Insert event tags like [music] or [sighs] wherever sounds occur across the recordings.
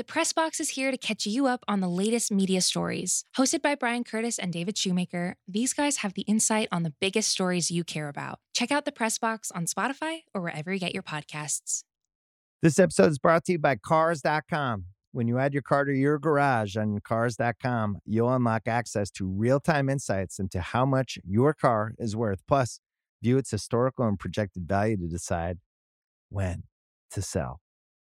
The Press Box is here to catch you up on the latest media stories. Hosted by Brian Curtis and David Shoemaker, these guys have the insight on the biggest stories you care about. Check out the Press Box on Spotify or wherever you get your podcasts. This episode is brought to you by Cars.com. When you add your car to your garage on Cars.com, you'll unlock access to real time insights into how much your car is worth. Plus, view its historical and projected value to decide when to sell.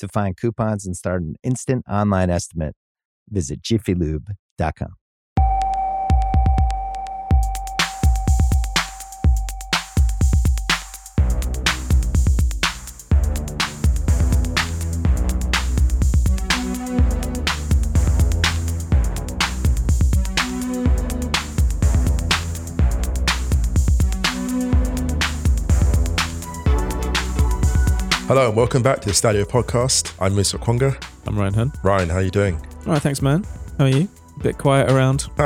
To find coupons and start an instant online estimate, visit jiffylube.com. Hello and welcome back to the Stadio podcast. I'm Musa Okwonga. I'm Ryan Hunn. Ryan, how are you doing? All right, thanks, man. How are you? A bit quiet around. [laughs]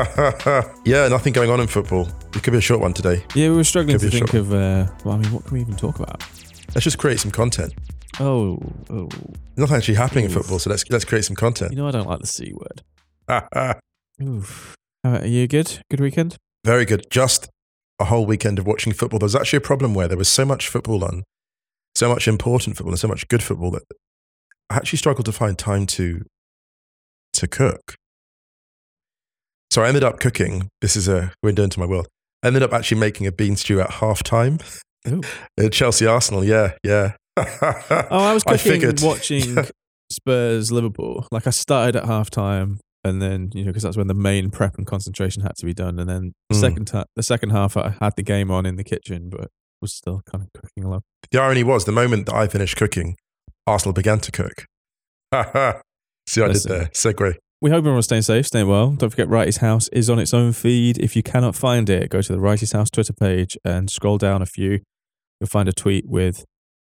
yeah, nothing going on in football. It could be a short one today. Yeah, we were struggling Could to think of. Uh, well, I mean, what can we even talk about? Let's just create some content. Oh, oh. Nothing actually happening in football, so let's let's create some content. You know, I don't like the c word. [laughs] Oof. Are you good? Good weekend? Very good. Just a whole weekend of watching football. There was actually a problem where there was so much football on, so much important football, and so much good football that I actually struggled to find time to to cook. So I ended up cooking. This is a window into my world. I ended up actually making a bean stew at half time. Uh, [laughs] Chelsea Arsenal, yeah, yeah. Oh, I was [laughs] cooking figured. watching [laughs] Spurs Liverpool. Like I started at half time, and then you know because that's when the main prep and concentration had to be done, and then the Mm. second ti the second half I had the game on in the kitchen, but was still kind of cooking along. The irony was, the moment that I finished cooking, Arsenal began to cook. [laughs] See what I did there? Segue. We hope everyone's staying safe, staying well. Don't forget, Wrighty's House is on its own feed. If you cannot find it, go to the Wrighty's House Twitter page and scroll down a few. You'll find a tweet with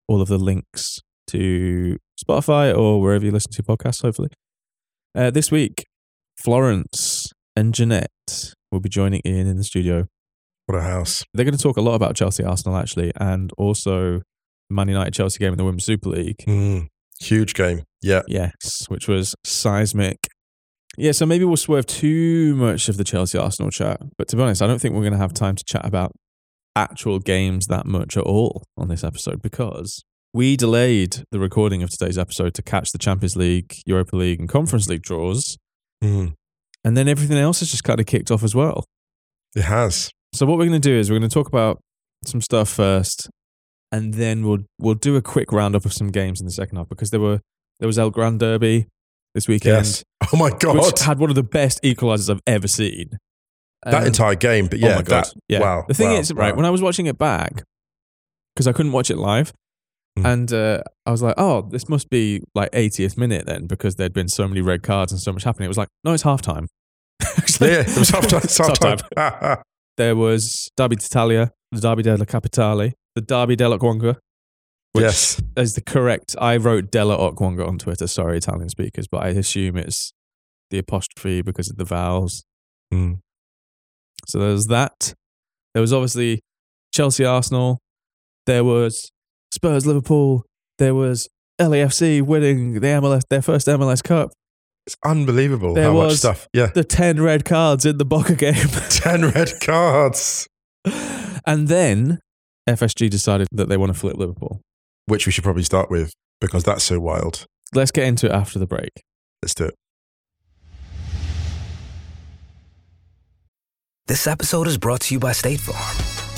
all of the links to Spotify or wherever you listen to podcasts, hopefully. Uh, this week, Florence and Jeanette will be joining in in the studio. What a house. They're going to talk a lot about Chelsea Arsenal, actually, and also the Man United Chelsea game in the Women's Super League. Mm, huge game. Yeah. Yes, which was seismic. Yeah, so maybe we'll swerve too much of the Chelsea Arsenal chat. But to be honest, I don't think we're going to have time to chat about actual games that much at all on this episode because we delayed the recording of today's episode to catch the Champions League, Europa League, and Conference League draws. Mm, And then everything else has just kind of kicked off as well. it has. So what we're going to do is we're going to talk about some stuff first, and then we'll we'll do a quick roundup of some games in the second half because there were there was El Gran Derby this weekend, Yes. Oh my God. which had one of the best equalizers I've ever seen. that Um, entire game. But oh yeah, my God, that. yeah. Wow. The thing wow, is, right when I was watching it back, because I couldn't watch it live, Mm. and uh, I was like, "Oh, this must be like 80th minute then," because there'd been so many red cards and so much happening. It was like, "No, it's half time." [laughs] Yeah, it was half time. [laughs] It's half-time. [laughs] there was Derby d'Italia, the Derby della Capitale, the Derby della Quanga. Which yes. is the correct. I wrote Della Oquanga on Twitter. Sorry, Italian speakers, but I assume it's the apostrophe because of the vowels. Mm. So there's that. There was obviously Chelsea Arsenal. There was Spurs Liverpool. There was LAFC winning the MLS their first MLS Cup. It's unbelievable There how much stuff. Yeah. The ten red cards in the Boca game. [laughs] 10 red cards, and then FSG decided that they want to flip Liverpool. which we should probably start with because that's so wild. Let's get into it after the break. Let's do it. This episode is brought to you by State Farm.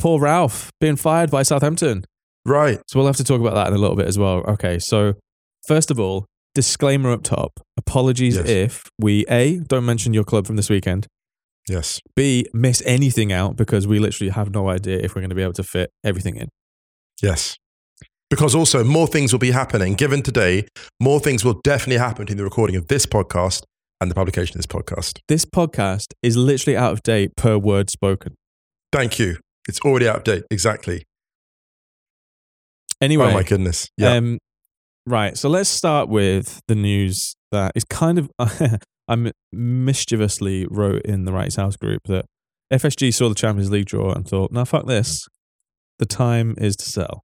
poor Ralph being fired by Southampton. Right. So we'll have to talk about that in a little bit as well. Okay, so first of all, disclaimer up top. Apologies Yes. if we A, don't mention your club from this weekend, Yes. B, miss anything out because we literally have no idea if we're going to be able to fit everything in. Yes. Because also more things will be happening. Given today, more things will definitely happen between the recording of this podcast and the publication of this podcast. This podcast is literally out of date per word spoken. Thank you. It's already out of date. Exactly. Anyway, Oh my goodness. Yeah. Um, right. So let's start with the news that is kind of, [laughs] I mischievously wrote in the Rights House group that FSG saw the Champions League draw and thought, "Now fuck this. The time is to sell.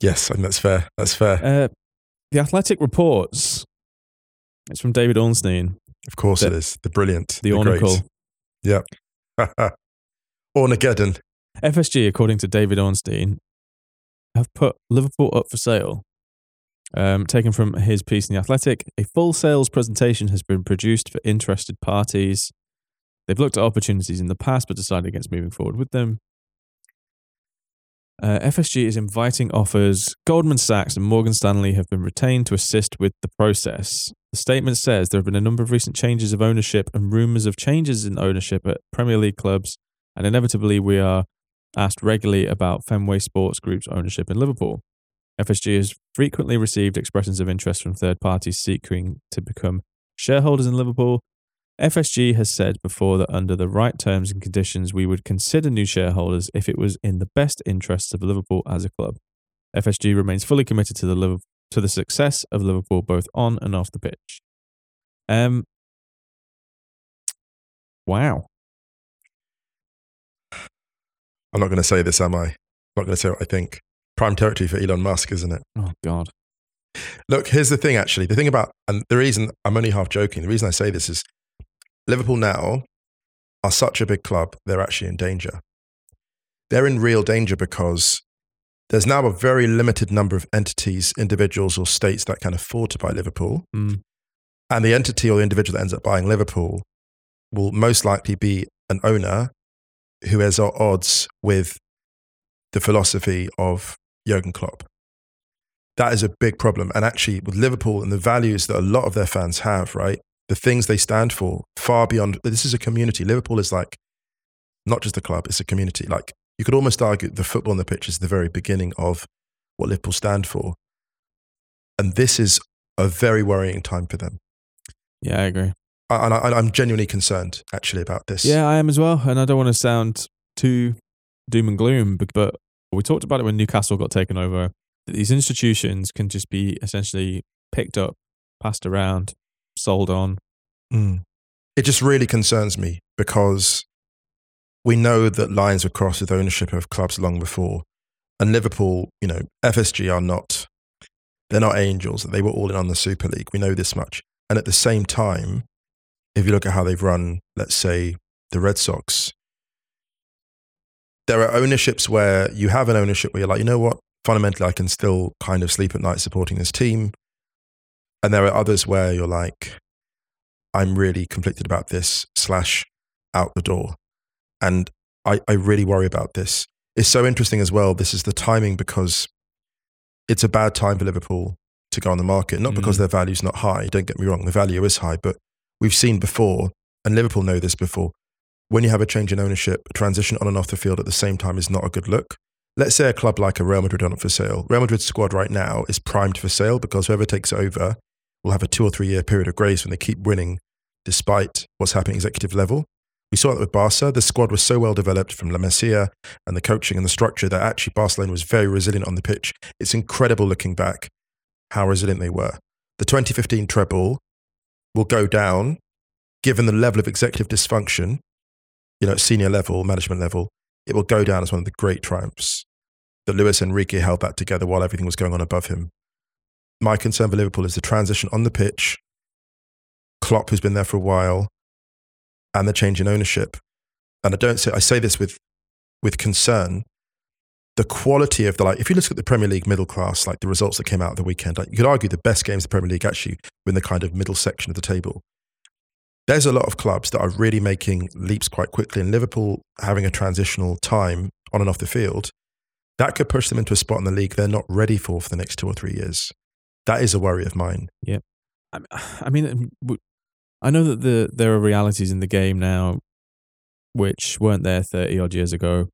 yes, think that's fair. That's fair. Uh, the Athletic reports, it's from David Ornstein, Of course it is. The brilliant. the, the great. Oracle. [laughs] Ornageddon. FSG, according to David Ornstein, have put Liverpool up for sale. Um, taken from his piece in The Athletic, a full sales presentation has been produced for interested parties. They've looked at opportunities in the past but decided against moving forward with them. Uh, FSG is inviting offers. Goldman Sachs and Morgan Stanley have been retained to assist with the process. The statement says there have been a number of recent changes of ownership and rumours of changes in ownership at Premier League clubs, and inevitably we are asked regularly about Fenway Sports Group's ownership in Liverpool. FSG has frequently received expressions of interest from third parties seeking to become shareholders in Liverpool. FSG has said before that under the right terms and conditions, we would consider new shareholders if it was in the best interests of Liverpool as a club. FSG remains fully committed to the to the success of Liverpool both on and off the pitch. Um, wow. I'm not going to say this, am I? I'm not going to say what I think. Prime territory for Elon Musk, isn't it? Oh God. Look, here's the thing actually. The thing about, and the reason I'm only half joking, the reason I say this is Liverpool now are such a big club, they're actually in danger. They're in real danger because there's now a very limited number of entities, individuals, or states that can afford to buy Liverpool. Mm. And the entity or the individual that ends up buying Liverpool will most likely be an owner who has at odds with the philosophy of Jurgen Klopp. That is a big problem. And actually, with Liverpool and the values that a lot of their fans have, right? The things they stand for, far beyond this is a community. Liverpool is like not just a club, it's a community. Like you could almost argue the football on the pitch is the very beginning of what Liverpool stand for. And this is a very worrying time for them. Yeah, I agree. I- And I, I'm genuinely concerned actually about this. Yeah, I am as well. And I don't want to sound too doom and gloom, but, but we talked about it when Newcastle got taken over. These institutions can just be essentially picked up, passed around, sold on. Mm. It just really concerns me because we know that lines were crossed with ownership of clubs long before. And Liverpool, you know, FSG are not, they're not angels. They were all in on the Super League. We know this much. And at the same time, if you look at how they've run, let's say, the Red Sox, there are ownerships where you have an ownership where you're like, you know what? Fundamentally, I can still kind of sleep at night supporting this team. And there are others where you're like, I'm really conflicted about this, slash, out the door. And I, I really worry about this. It's so interesting as well. This is the timing because it's a bad time for Liverpool to go on the market, not because Mm. their value's not high. Don't get me wrong, the value is high, but we've seen before, and Liverpool know this before, when you have a change in ownership, transition on and off the field at the same time is not a good look. Let's say a club like a Real Madrid on for sale. Real Madrid's squad right now is primed for sale because whoever takes over will have a two or three year period of grace when they keep winning despite what's happening executive level. We saw that with Barca. The squad was so well developed from La Masia and the coaching and the structure that actually Barcelona was very resilient on the pitch. It's incredible looking back how resilient they were. The 2015 treble will go down given the level of executive dysfunction, you know, senior level, management level, it will go down as one of the great triumphs that Luis Enrique held that together while everything was going on above him. My concern for Liverpool is the transition on the pitch, Klopp, who's been there for a while, and the change in ownership. And I don't say I say this with with concern. The quality of the like, if you look at the Premier League middle class, like the results that came out of the weekend, like, you could argue the best games of the Premier League actually were in the kind of middle section of the table. There's a lot of clubs that are really making leaps quite quickly, and Liverpool having a transitional time on and off the field, that could push them into a spot in the league they're not ready for for the next two or three years. That is a worry of mine. I, I mean, I know that the there are realities in the game now which weren't there 30 odd years ago.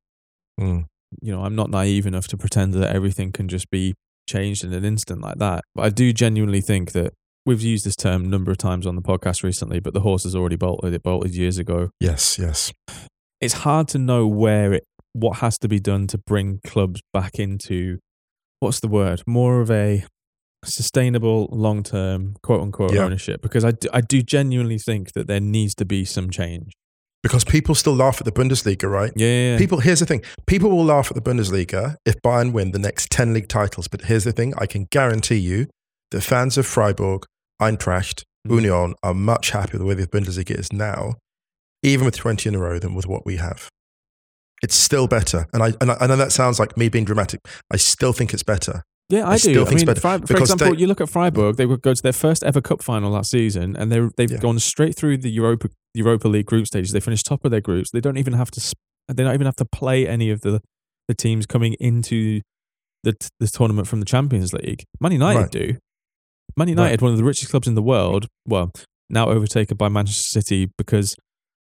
Mm. You know, I'm not naive enough to pretend that everything can just be changed in an instant like that. But I do genuinely think that we've used this term a number of times on the podcast recently, but the horse has already bolted. It bolted years ago. Yes, yes. It's hard to know where it, what has to be done to bring clubs back into, what's the word? More of a sustainable, long term, quote unquote, Yeah. ownership. Because I do, I do genuinely think that there needs to be some change. Because people still laugh at the Bundesliga, right? Yeah. yeah, yeah. People, here's the thing: people will laugh at the Bundesliga if Bayern win the next ten league titles. But here's the thing: I can guarantee you the fans of Freiburg, Eintracht, Mm. Union are much happier with the way the Bundesliga is now, even with twenty in a row, than with what we have. It's still better, and I and I, I know that sounds like me being dramatic. I still think it's better. Yeah, I, I do. I think it's mean, better Fri- for example, they- you look at Freiburg; they would go to their first ever cup final last season, and they they've Yeah. gone straight through the Europa Europa League group stages. They finish top of their groups. They don't even have to. They don't even have to play any of the the teams coming into the the tournament from the Champions League. Man United Right. do. Man United, Right. one of the richest clubs in the world, well, now overtaken by Manchester City because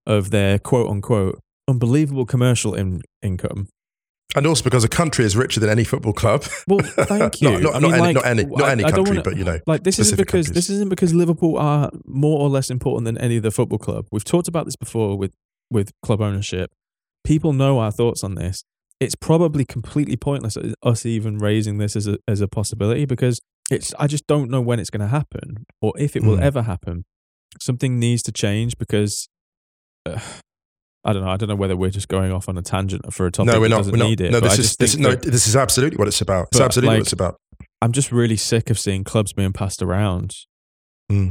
of their quote unquote unbelievable commercial in, income. And also because a country is richer than any football club. Well, thank [laughs] you. not, not, I not mean, any, not any, not any country, wanna- but you know, Like this isn't because countries. this isn't because Liverpool are more or less important than any other football club. We've talked about this before with with club ownership. People know our thoughts on this. It's probably completely pointless uh, us even raising this as a as a possibility because it's I just don't know when it's going to happen or if it will Mm. ever happen. Something needs to change because [sighs] uh, I don't know. I don't know whether we're just going off on a tangent for a topic no, we're not. doesn't We're not. need it. No, this is this, no. that- This is absolutely what it's about. It's absolutely like, what it's about. I'm just really sick of seeing clubs being passed around. Hmm.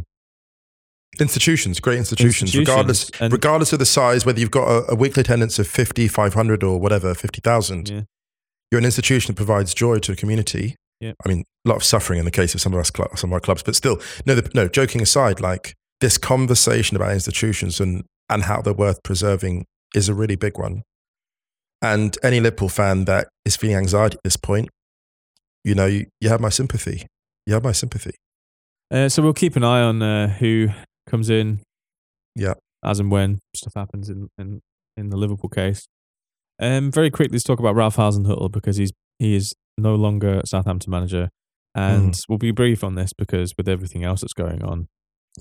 Institutions, great institutions, regardless and- regardless of the size, whether you've got a, a weekly attendance of 50, 500 or whatever, 50,000, Yeah. you're an institution that provides joy to a community. Yeah. I mean, a lot of suffering in the case of some of us, cl- some of our clubs, but still, no, the, no, joking aside, like this conversation about institutions and, and how they're worth preserving is a really big one. And any Liverpool fan that is feeling anxiety at this point, you know, you, you have my sympathy. You have my sympathy. Uh, so we'll keep an eye on uh, who comes in. Yeah. As and when stuff happens in, in, in the Liverpool case. Um, very quickly, let's talk about Ralph Hasenhüttl because he's he is no longer Southampton manager, and we'll be brief on this because with everything else that's going on,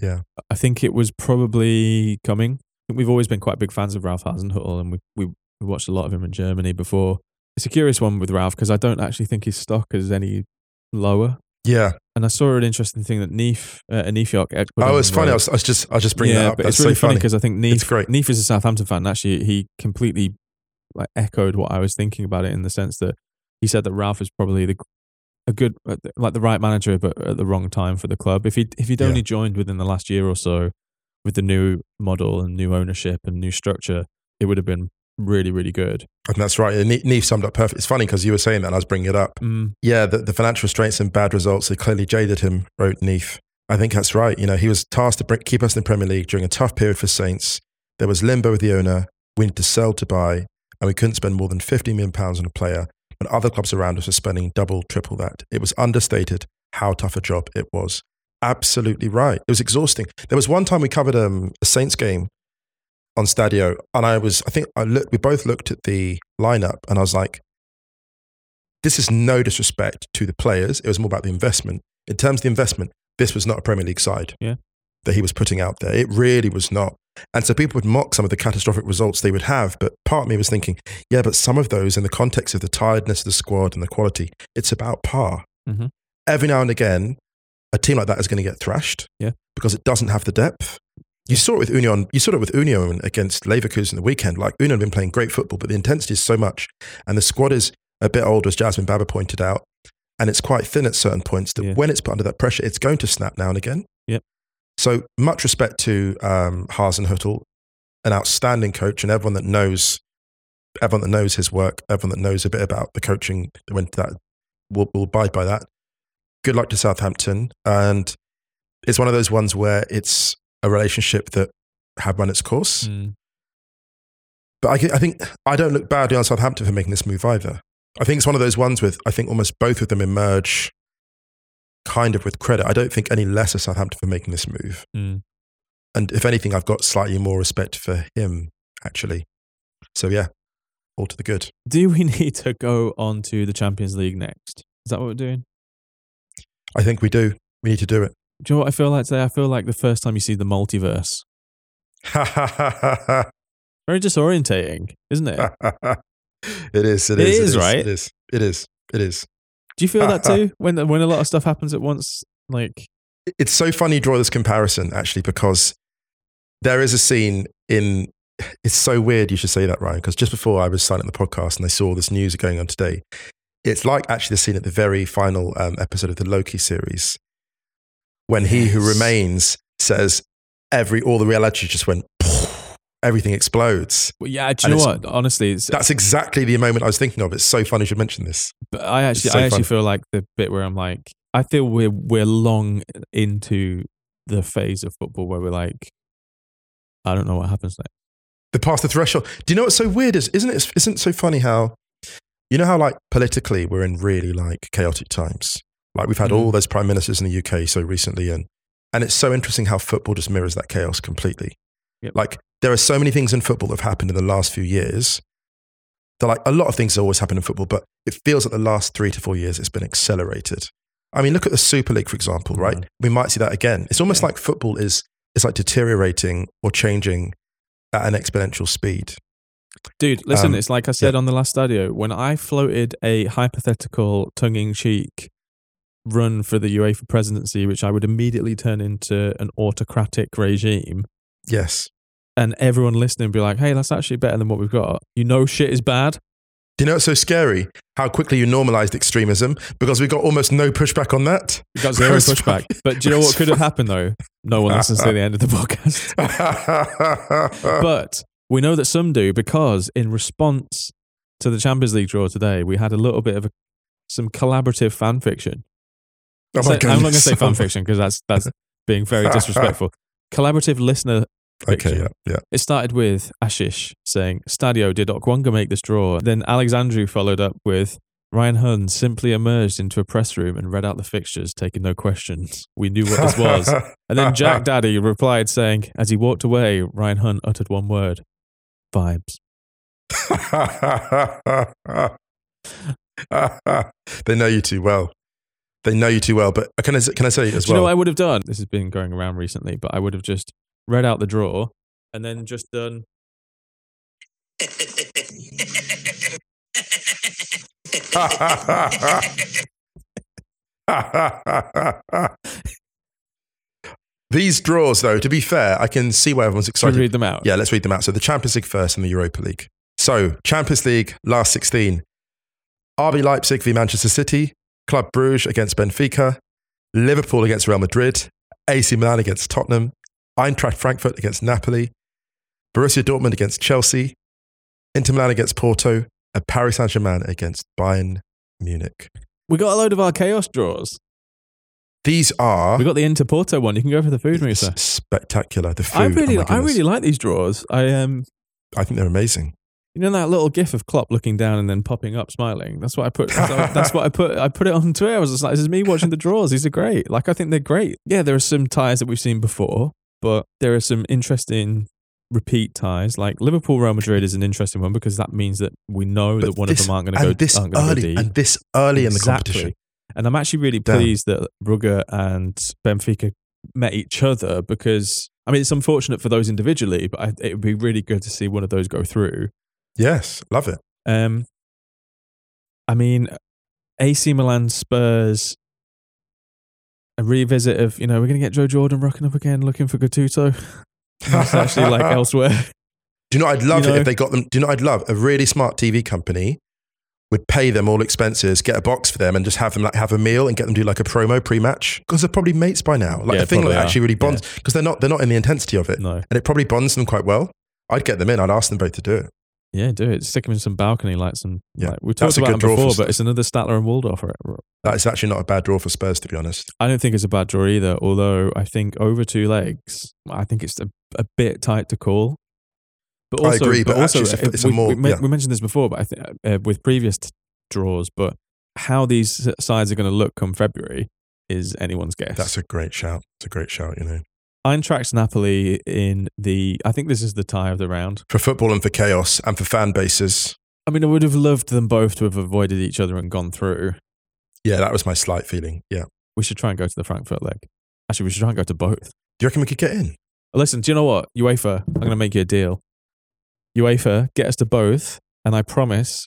Yeah. I think it was probably coming. We've always been quite big fans of Ralph Hasenhüttl, and we we, we watched a lot of him in Germany before. It's a curious one with Ralph because I don't actually think his stock is any lower. Yeah. And I saw an interesting thing that Neef, uh, Neef York. Oh, it's funny. I was, I was just, I was just bringing yeah, that up. but That's it's really so funny because I think Neef, great. Neef is a Southampton fan. and Actually, he completely like echoed what I was thinking about it in the sense that he said that Ralph is probably the a good, uh, like the right manager, but at the wrong time for the club. If he if he'd Yeah. only joined within the last year or so with the new model and new ownership and new structure, it would have been really really good. And that's right. Neve summed up perfect. It's funny because you were saying that and I was bringing it up. Mm, Yeah, the, the financial restraints and bad results have clearly jaded him, wrote Neef. I think that's right. You know, he was tasked to bring, keep us in the Premier League during a tough period for Saints. There was limbo with the owner. We need to sell to buy, and we couldn't spend more than 50 million pounds on a player when other clubs around us were spending double, triple that. It was understated how tough a job it was. Absolutely right. It was exhausting. There was one time we covered um, a Saints game on Stadio, and I was, I think I looked, we both looked at the lineup, and I was like, this is no disrespect to the players. It was more about the investment. In terms of the investment, this was not a Premier League side Yeah. that he was putting out there. It really was not. And so people would mock some of the catastrophic results they would have. But part of me was thinking, yeah, but some of those in the context of the tiredness of the squad and the quality, it's about par. Mhm. Every now and again, a team like that is going to get thrashed. Yeah. Because it doesn't have the depth. You saw it with Union. You saw it with Union against Leverkusen the weekend. Like Union have been playing great football, but the intensity is so much, and the squad is a bit older, as Jasmine Baba pointed out, and it's quite thin at certain points. That Yeah. when it's put under that pressure, it's going to snap now and again. Yep. So much respect to um, Hasenhüttl, an outstanding coach, and everyone that knows, everyone that knows his work, everyone that knows a bit about the coaching that went to that will, will abide by that. Good luck to Southampton, and it's one of those ones where it's a relationship that had run its course. Mm. But I, I think I don't look badly on Southampton for making this move either. I think it's one of those ones with I think almost both of them emerge kind of with credit. I don't think any less of Southampton for making this move. Mm. And if anything, I've got slightly more respect for him, actually. So yeah, all to the good. Do we [laughs] need to go on to the Champions League next? Is that what we're doing? I think we do. We need to do it. Do you know what I feel like today? I feel like the first time you see the multiverse. [laughs] Very disorientating, isn't it? [laughs] it is. It It is. is, right? It is. It is. It is. Do you feel that [laughs] too when when a lot of stuff happens at once? Like, it's so funny you draw this comparison actually because there is a scene in [sighs] it's so weird you should say that ryan because just before i was signing the podcast and i saw this news going on today it's like actually the scene at the very final um, episode of the loki series when he who remains says every all the reality just went everything explodes well, yeah. Do And you know what? Honestly, it's, that's exactly the moment i was thinking of it's so funny you should mention this but I actually, so I actually fun. feel like the bit where I'm like, I feel we're we're long into the phase of football where we're like, I don't know what happens next. the past the threshold. Do you know what's so weird is, isn't it? Isn't it so funny how, you know how like politically we're in really like chaotic times. Like we've had Mhm. all those prime ministers in the UK so recently, and and it's so interesting how football just mirrors that chaos completely. Yep. Like there are so many things in football that have happened in the last few years. That like a lot of things always happen in football, but it feels like the last three to four years it's been accelerated. I mean, look at the Super League, for example, right? Mhm. We might see that again. It's almost Yeah. like football is is like deteriorating or changing at an exponential speed. Dude, listen, Um, it's like I said on the last audio. When I floated a hypothetical tongue in cheek run for the UEFA presidency, which I would immediately turn into an autocratic regime, Yes. and everyone listening would be like, hey, that's actually better than what we've got. You know, shit is bad. Do you know what's so scary? How quickly you normalized extremism because we got almost no pushback on that. We got zero [laughs] pushback. But do you know what could have happened though? No one listens to the [laughs] end of the podcast. [laughs] But we know that some do because in response to the Champions League draw today, we had a little bit of a, some collaborative fan fiction. Oh So- I'm not going to say fan fiction because that's that's [laughs] being very disrespectful. Collaborative listener. Okay, fiction. yeah, yeah. It started with Ashish saying, "Stadio did Okwonga make this draw?" Then Alexandru followed up with. Ryan Hunn simply emerged into a press room and read out the fixtures, taking no questions. We knew what this was. And then Jack [laughs] Daddy replied saying, as he walked away, Ryan Hunn uttered one word vibes. [laughs] they know you too well. They know you too well. But can I, can I say as Do you know I would have done? This has been going around recently, but I would have just read out the draw and then just done. [laughs] [laughs] These draws, though, to be fair, I can see why everyone's excited. we read them out? Yeah, let's read them out. So the Champions League first and the Europa League. So Champions League last 16. RB Leipzig v Manchester City, Club Bruges against Benfica, Liverpool against Real Madrid, AC Milan against Tottenham, Eintracht Frankfurt against Napoli, Borussia Dortmund against Chelsea, Inter Milan against Porto, and Paris Saint-Germain against Bayern Munich. We got a load of our chaos draws. These are We got the Inter Porto one. You can go for the food, Musa. spectacular. The food, I oh really, my I really like these draws. I um, I think they're amazing. you know that little gif of Klopp looking down and then popping up, smiling. That's what I put. That's, what I put. I put it on Twitter. I was just like, "This is me watching the draws. These are great. Like I think they're great. Yeah, there are some ties that we've seen before, but there are some interesting repeat ties. Like Liverpool, Real Madrid is an interesting one because that means that we know But that one this- of them aren't going to go. this go early and this early in the competition. And I'm actually really Damn. pleased that Brugge and Benfica met each other because I mean it's unfortunate for those individually, but I, it would be really good to see one of those go through. Yes, love it. Um, I mean, AC Milan Spurs a revisit of you know we're going to get Joe Jordan rocking up again, looking for Gattuso. [laughs] It's actually like elsewhere. Do you know? I'd love You it know? if they got them. Do you know? I'd love a really smart TV company would pay them all expenses, get a box for them, and just have them like have a meal and get them do like a promo pre-match because they're probably mates by now. Like Yeah, the thing that actually really bonds because they're not they're not in the intensity of it, No, and it probably bonds them quite well. I'd get them in. I'd ask them both to do it. yeah, do it. Stick them in some balcony lights and Yeah, like, we talked about them before, but it's another Statler and Waldorf. That is actually not a bad draw for Spurs, to be honest. I don't think it's a bad draw either. Although I think over two legs, I think it's a, a bit tight to call. But I also, agree, but also, actually it's a- it's we, more- we, yeah. we mentioned this before, but I think uh, with previous t- draws, but how these sides are going to look come February is anyone's guess. That's a great shout. It's a great shout. You know, Eintracht Napoli in the. I think this is the tie of the round. for football and for chaos and for fan bases. I mean, I would have loved them both to have avoided each other and gone through. Yeah, that was my slight feeling. Yeah. We should try and go to the Frankfurt leg. Actually, we should try and go to both. Do you reckon we could get in? Listen, do you know what? UEFA, I'm going to make you a deal. UEFA, get us to both, and I promise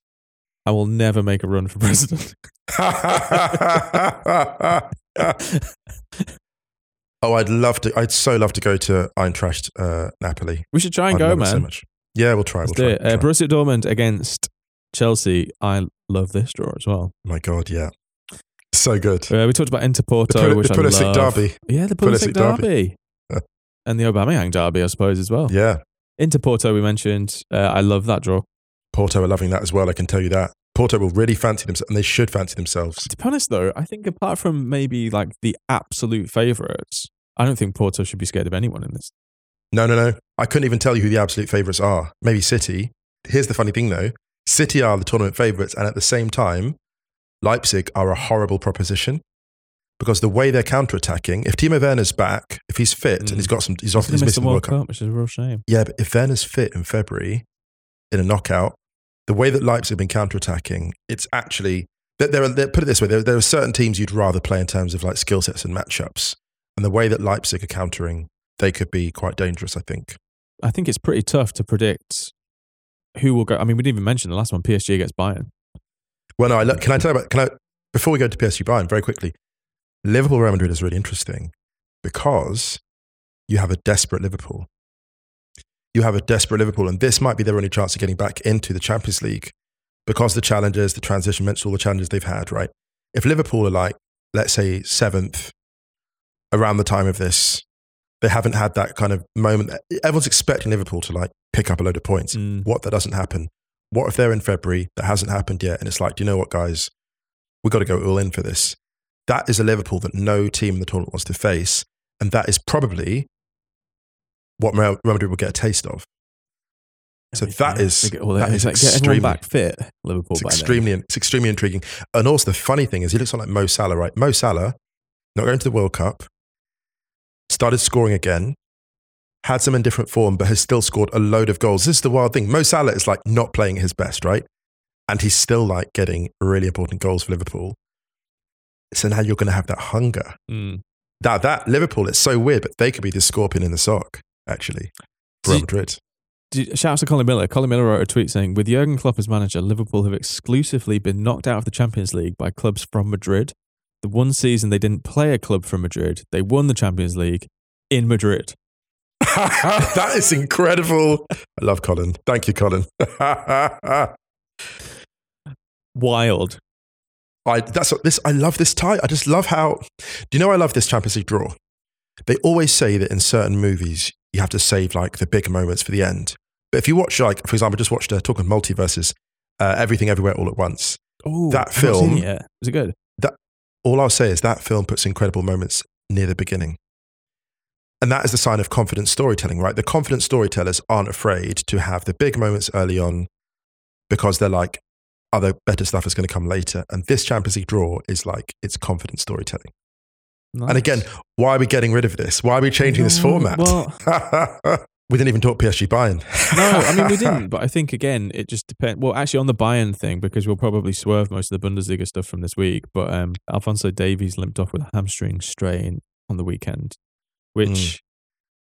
I will never make a run for president. [laughs] [laughs] oh, I'd love to. I'd so love to go to Eintracht uh, Napoli. We should try and I'd go, man. so much. Yeah, we'll try. Let's we'll do try, it. Uh, we'll try. Borussia Dortmund against Chelsea. I love this draw as well. My God, yeah, so good. Uh, we talked about Inter The, Pul- which the I love. derby. Yeah, the Pulisic Pulisic derby. derby. and the Aubameyang derby, I suppose, as well. Yeah, Inter Porto, we mentioned. Uh, I love that draw. Porto are loving that as well. I can tell you that. Porto will really fancy themselves, and they should fancy themselves. To be honest, though, I think apart from maybe like the absolute favourites, I don't think Porto should be scared of anyone in this. No, no, no. I couldn't even tell you who the absolute favourites are. Maybe City. Here's the funny thing, though. City are the tournament favourites, and at the same time, Leipzig are a horrible proposition because the way they're counter-attacking. If Timo Werner's back, if he's fit and Mm. he's got some, he's off, He's he's gonna missing the World Cup. which is a real shame. Yeah, but if Werner's fit in February in a knockout, the way that Leipzig have been counter-attacking, it's actually there. there, are, put it this way: there, there are certain teams you'd rather play in terms of like skill sets and matchups, and the way that Leipzig are countering, they could be quite dangerous. I think. I think it's pretty tough to predict who will go. I mean, we didn't even mention the last one. PSG gets Bayern. Well, no, I, look- can I tell you about? Can I before we go to PSG Bayern very quickly? Liverpool Real Madrid is really interesting because you have a desperate Liverpool. You have a desperate Liverpool, and this might be their only chance of getting back into the Champions League because the challenges, the transition, mental, all the challenges they've had. Right? If Liverpool are like, let's say, seventh around the time of this, they haven't had that kind of moment. Everyone's expecting Liverpool to like pick up a load of points. Mm. What that doesn't happen? What if they're in February? That hasn't happened yet, and it's like, do you know what, guys? We've got to go all in for this. That is a Liverpool that no team in the tournament wants to face, and that is probably what Real Madrid will get a taste of. So that is They get all that that [laughs] is is like extremely back fit. Liverpool it's then. extremely it's extremely intriguing. And also the funny thing is, he looks like Mo Salah, right? Mo Salah, not going to the World Cup, started scoring again, had some indifferent form, but has still scored a load of goals. This is the wild thing. Mo Salah is like not playing his best, right? And he's still like getting really important goals for Liverpool. So now you're going to have that hunger. Mm. That that Liverpool, it's so weird, but they could be the scorpion in the sock, actually. for Madrid. Did- Shout out to Colin Miller. Colin Miller wrote a tweet saying, "With Jurgen Klopp as manager, Liverpool have exclusively been knocked out of the Champions League by clubs from Madrid. The one season they didn't play a club from Madrid, they won the Champions League in Madrid. [laughs] that is incredible. I love Colin. Thank you, Colin. [laughs] Wild. I that's what this. I love this tie. I just love how. Do you know I love this Champions League draw? They always say that in certain movies you have to save like the big moments for the end. But if you watch like, for example, I just watched a talk of multiverses, uh, everything everywhere all at once. Oh, That film- yet. Was it good? That All I'll say is that film puts incredible moments near the beginning. And that is the sign of confident storytelling, right? The confident storytellers aren't afraid to have the big moments early on because they're like, other better stuff is going to come later. And this Champions League draw is like, it's confident storytelling. And again, why are we getting rid of this? Why are we changing this format? well- [laughs] we didn't even talk PSG Bayern. [laughs] no, I mean we didn't, [laughs] but I think again it just depends. Well, actually, on the Bayern thing, because we'll probably swerve most of the Bundesliga stuff from this week. But um, Alphonso Davies limped off with a hamstring strain on the weekend, which Mm.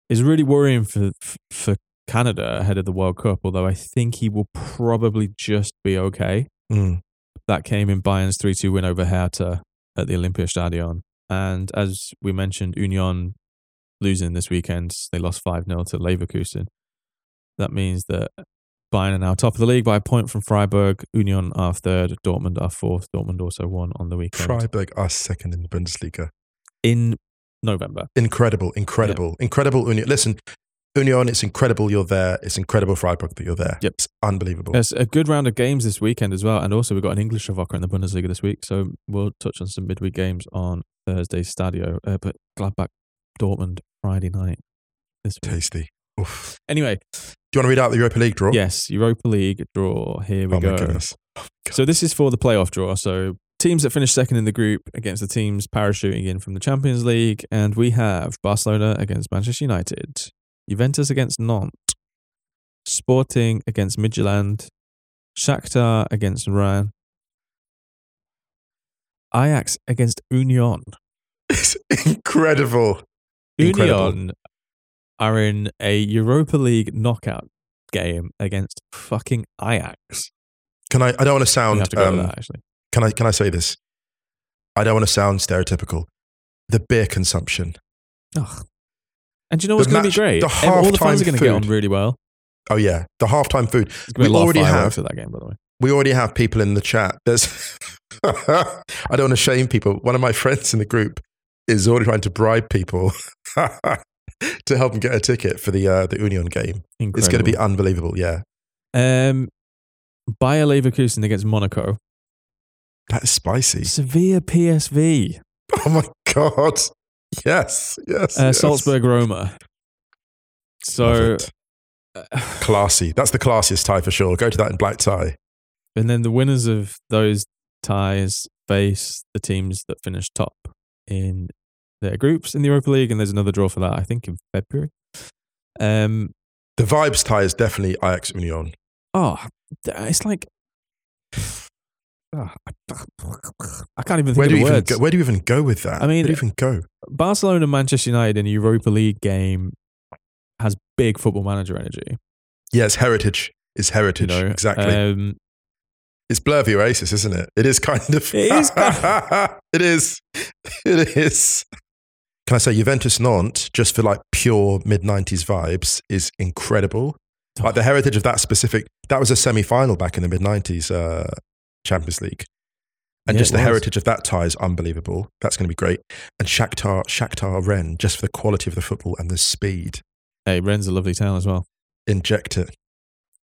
is really worrying for for Canada ahead of the World Cup. Although I think he will probably just be okay. Mm. That came in Bayern's three two win over Hertha at the Olympiastadion. And as we mentioned, Union losing this weekend, they lost 5 0 to Leverkusen. That means that Bayern are now top of the league by a point from Freiburg. Union are third. Dortmund are fourth. Dortmund also won on the weekend. Freiburg are second in the Bundesliga. In November. Incredible, incredible, incredible. Union. Listen, Union, it's incredible you're there. It's incredible, Freiburg, that you're there. Yep. It's unbelievable. There's a good round of games this weekend as well. And also, we've got an Englische Woche in the Bundesliga this week. So we'll touch on some midweek games on Thursday Stadio. Uh, but Gladbach, Dortmund, Friday night this week. Tasty. Oof. Anyway, Do you want to read out the Europa League draw? yes, Europa League draw. Here we Oh go. Oh. So this is for the playoff draw. So teams that finish second in the group against the teams parachuting in from the Champions League, and we have Barcelona against Manchester United, Juventus against Nantes, Sporting against Midtjylland, Shakhtar against Rennes, Ajax against Union. [laughs] It's incredible. Incredible. Union are in a Europa League knockout game against fucking Ajax. Can I? I don't want to sound. to um, that actually. Can I? Can I say this? I don't want to sound stereotypical. The beer consumption. Ugh. And do you know what's going to be great? the Ev- All the halftime fans are going to get on really well. Oh yeah, the halftime food. There's going to be We already have- that game, by the way. We already have people in the chat. There's. [laughs] I don't want to shame people. One of my friends in the group is already trying to bribe people [laughs] to help them get a ticket for the uh, the Union game. Incredible. It's going to be unbelievable. Yeah, Um, Bayer Leverkusen against Monaco. that's spicy. Sevilla PSV. Oh my god. [laughs] Yes. Yes. Uh, yes. Salzburg Roma. So, classy. That's the classiest tie for sure. Go to that in black tie. and then the winners of those ties face the teams that finish top in their groups in the Europa League, and there's another draw for that, I think, in February. Um, The vibes tie is definitely Ajax Union. oh, it's like. I can't even think Where of do the you even words. go, where do you even go with that? I mean, where do you even go? Barcelona Manchester United in a Europa League game has big football manager energy. Yeah, it's heritage. It's You heritage. know, exactly. Um, it's Blur v Oasis, isn't it? It is kind of. It is [laughs] it is. It is. Can I say Juventus Nantes, just for like pure mid 90s vibes, is incredible. Like the [sighs] heritage of that specific, that was a semi final back in the mid 90s uh, Champions League. And Yeah, just the was. heritage of that tie is unbelievable. That's going to be great. And Shakhtar, Shakhtar Rennes, just for the quality of the football and the speed. hey, Rennes a lovely town as well. Inject it.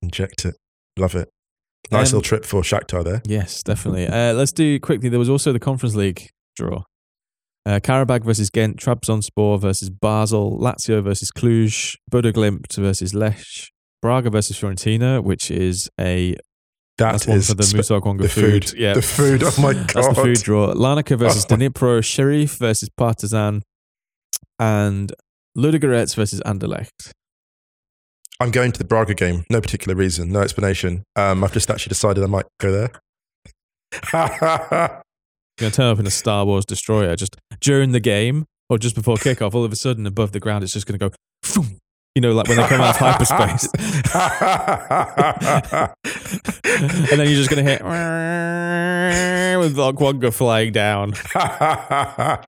Inject it. Love it. Nice Um, little trip for Shakhtar there. Yes, [laughs] definitely. Uh, let's do quickly. There was also the Conference League draw. Uh, Karabakh versus Ghent, Trabzonspor versus Basel, Lazio versus Cluj, Glimt versus Lech, Braga versus Fiorentina, which is a That that's one for the Musa Okwonga the food. food. Yeah, The food. Oh my god. That's the food draw. Larnaca versus [laughs] Oh Dnipro, Sheriff versus Partizan, and Ludogorets versus Anderlecht. I'm going to the Braga game. No particular reason. No explanation. Um, I've just actually decided I might go there. [laughs] You're going to turn up in a Star Wars destroyer just during the game or just before kickoff. All of a sudden, above the ground, it's just going to go, "Phoom." You know, like when they come out of hyperspace. [laughs] [laughs] and then you're just going to hit with Okwonga flying down. [laughs]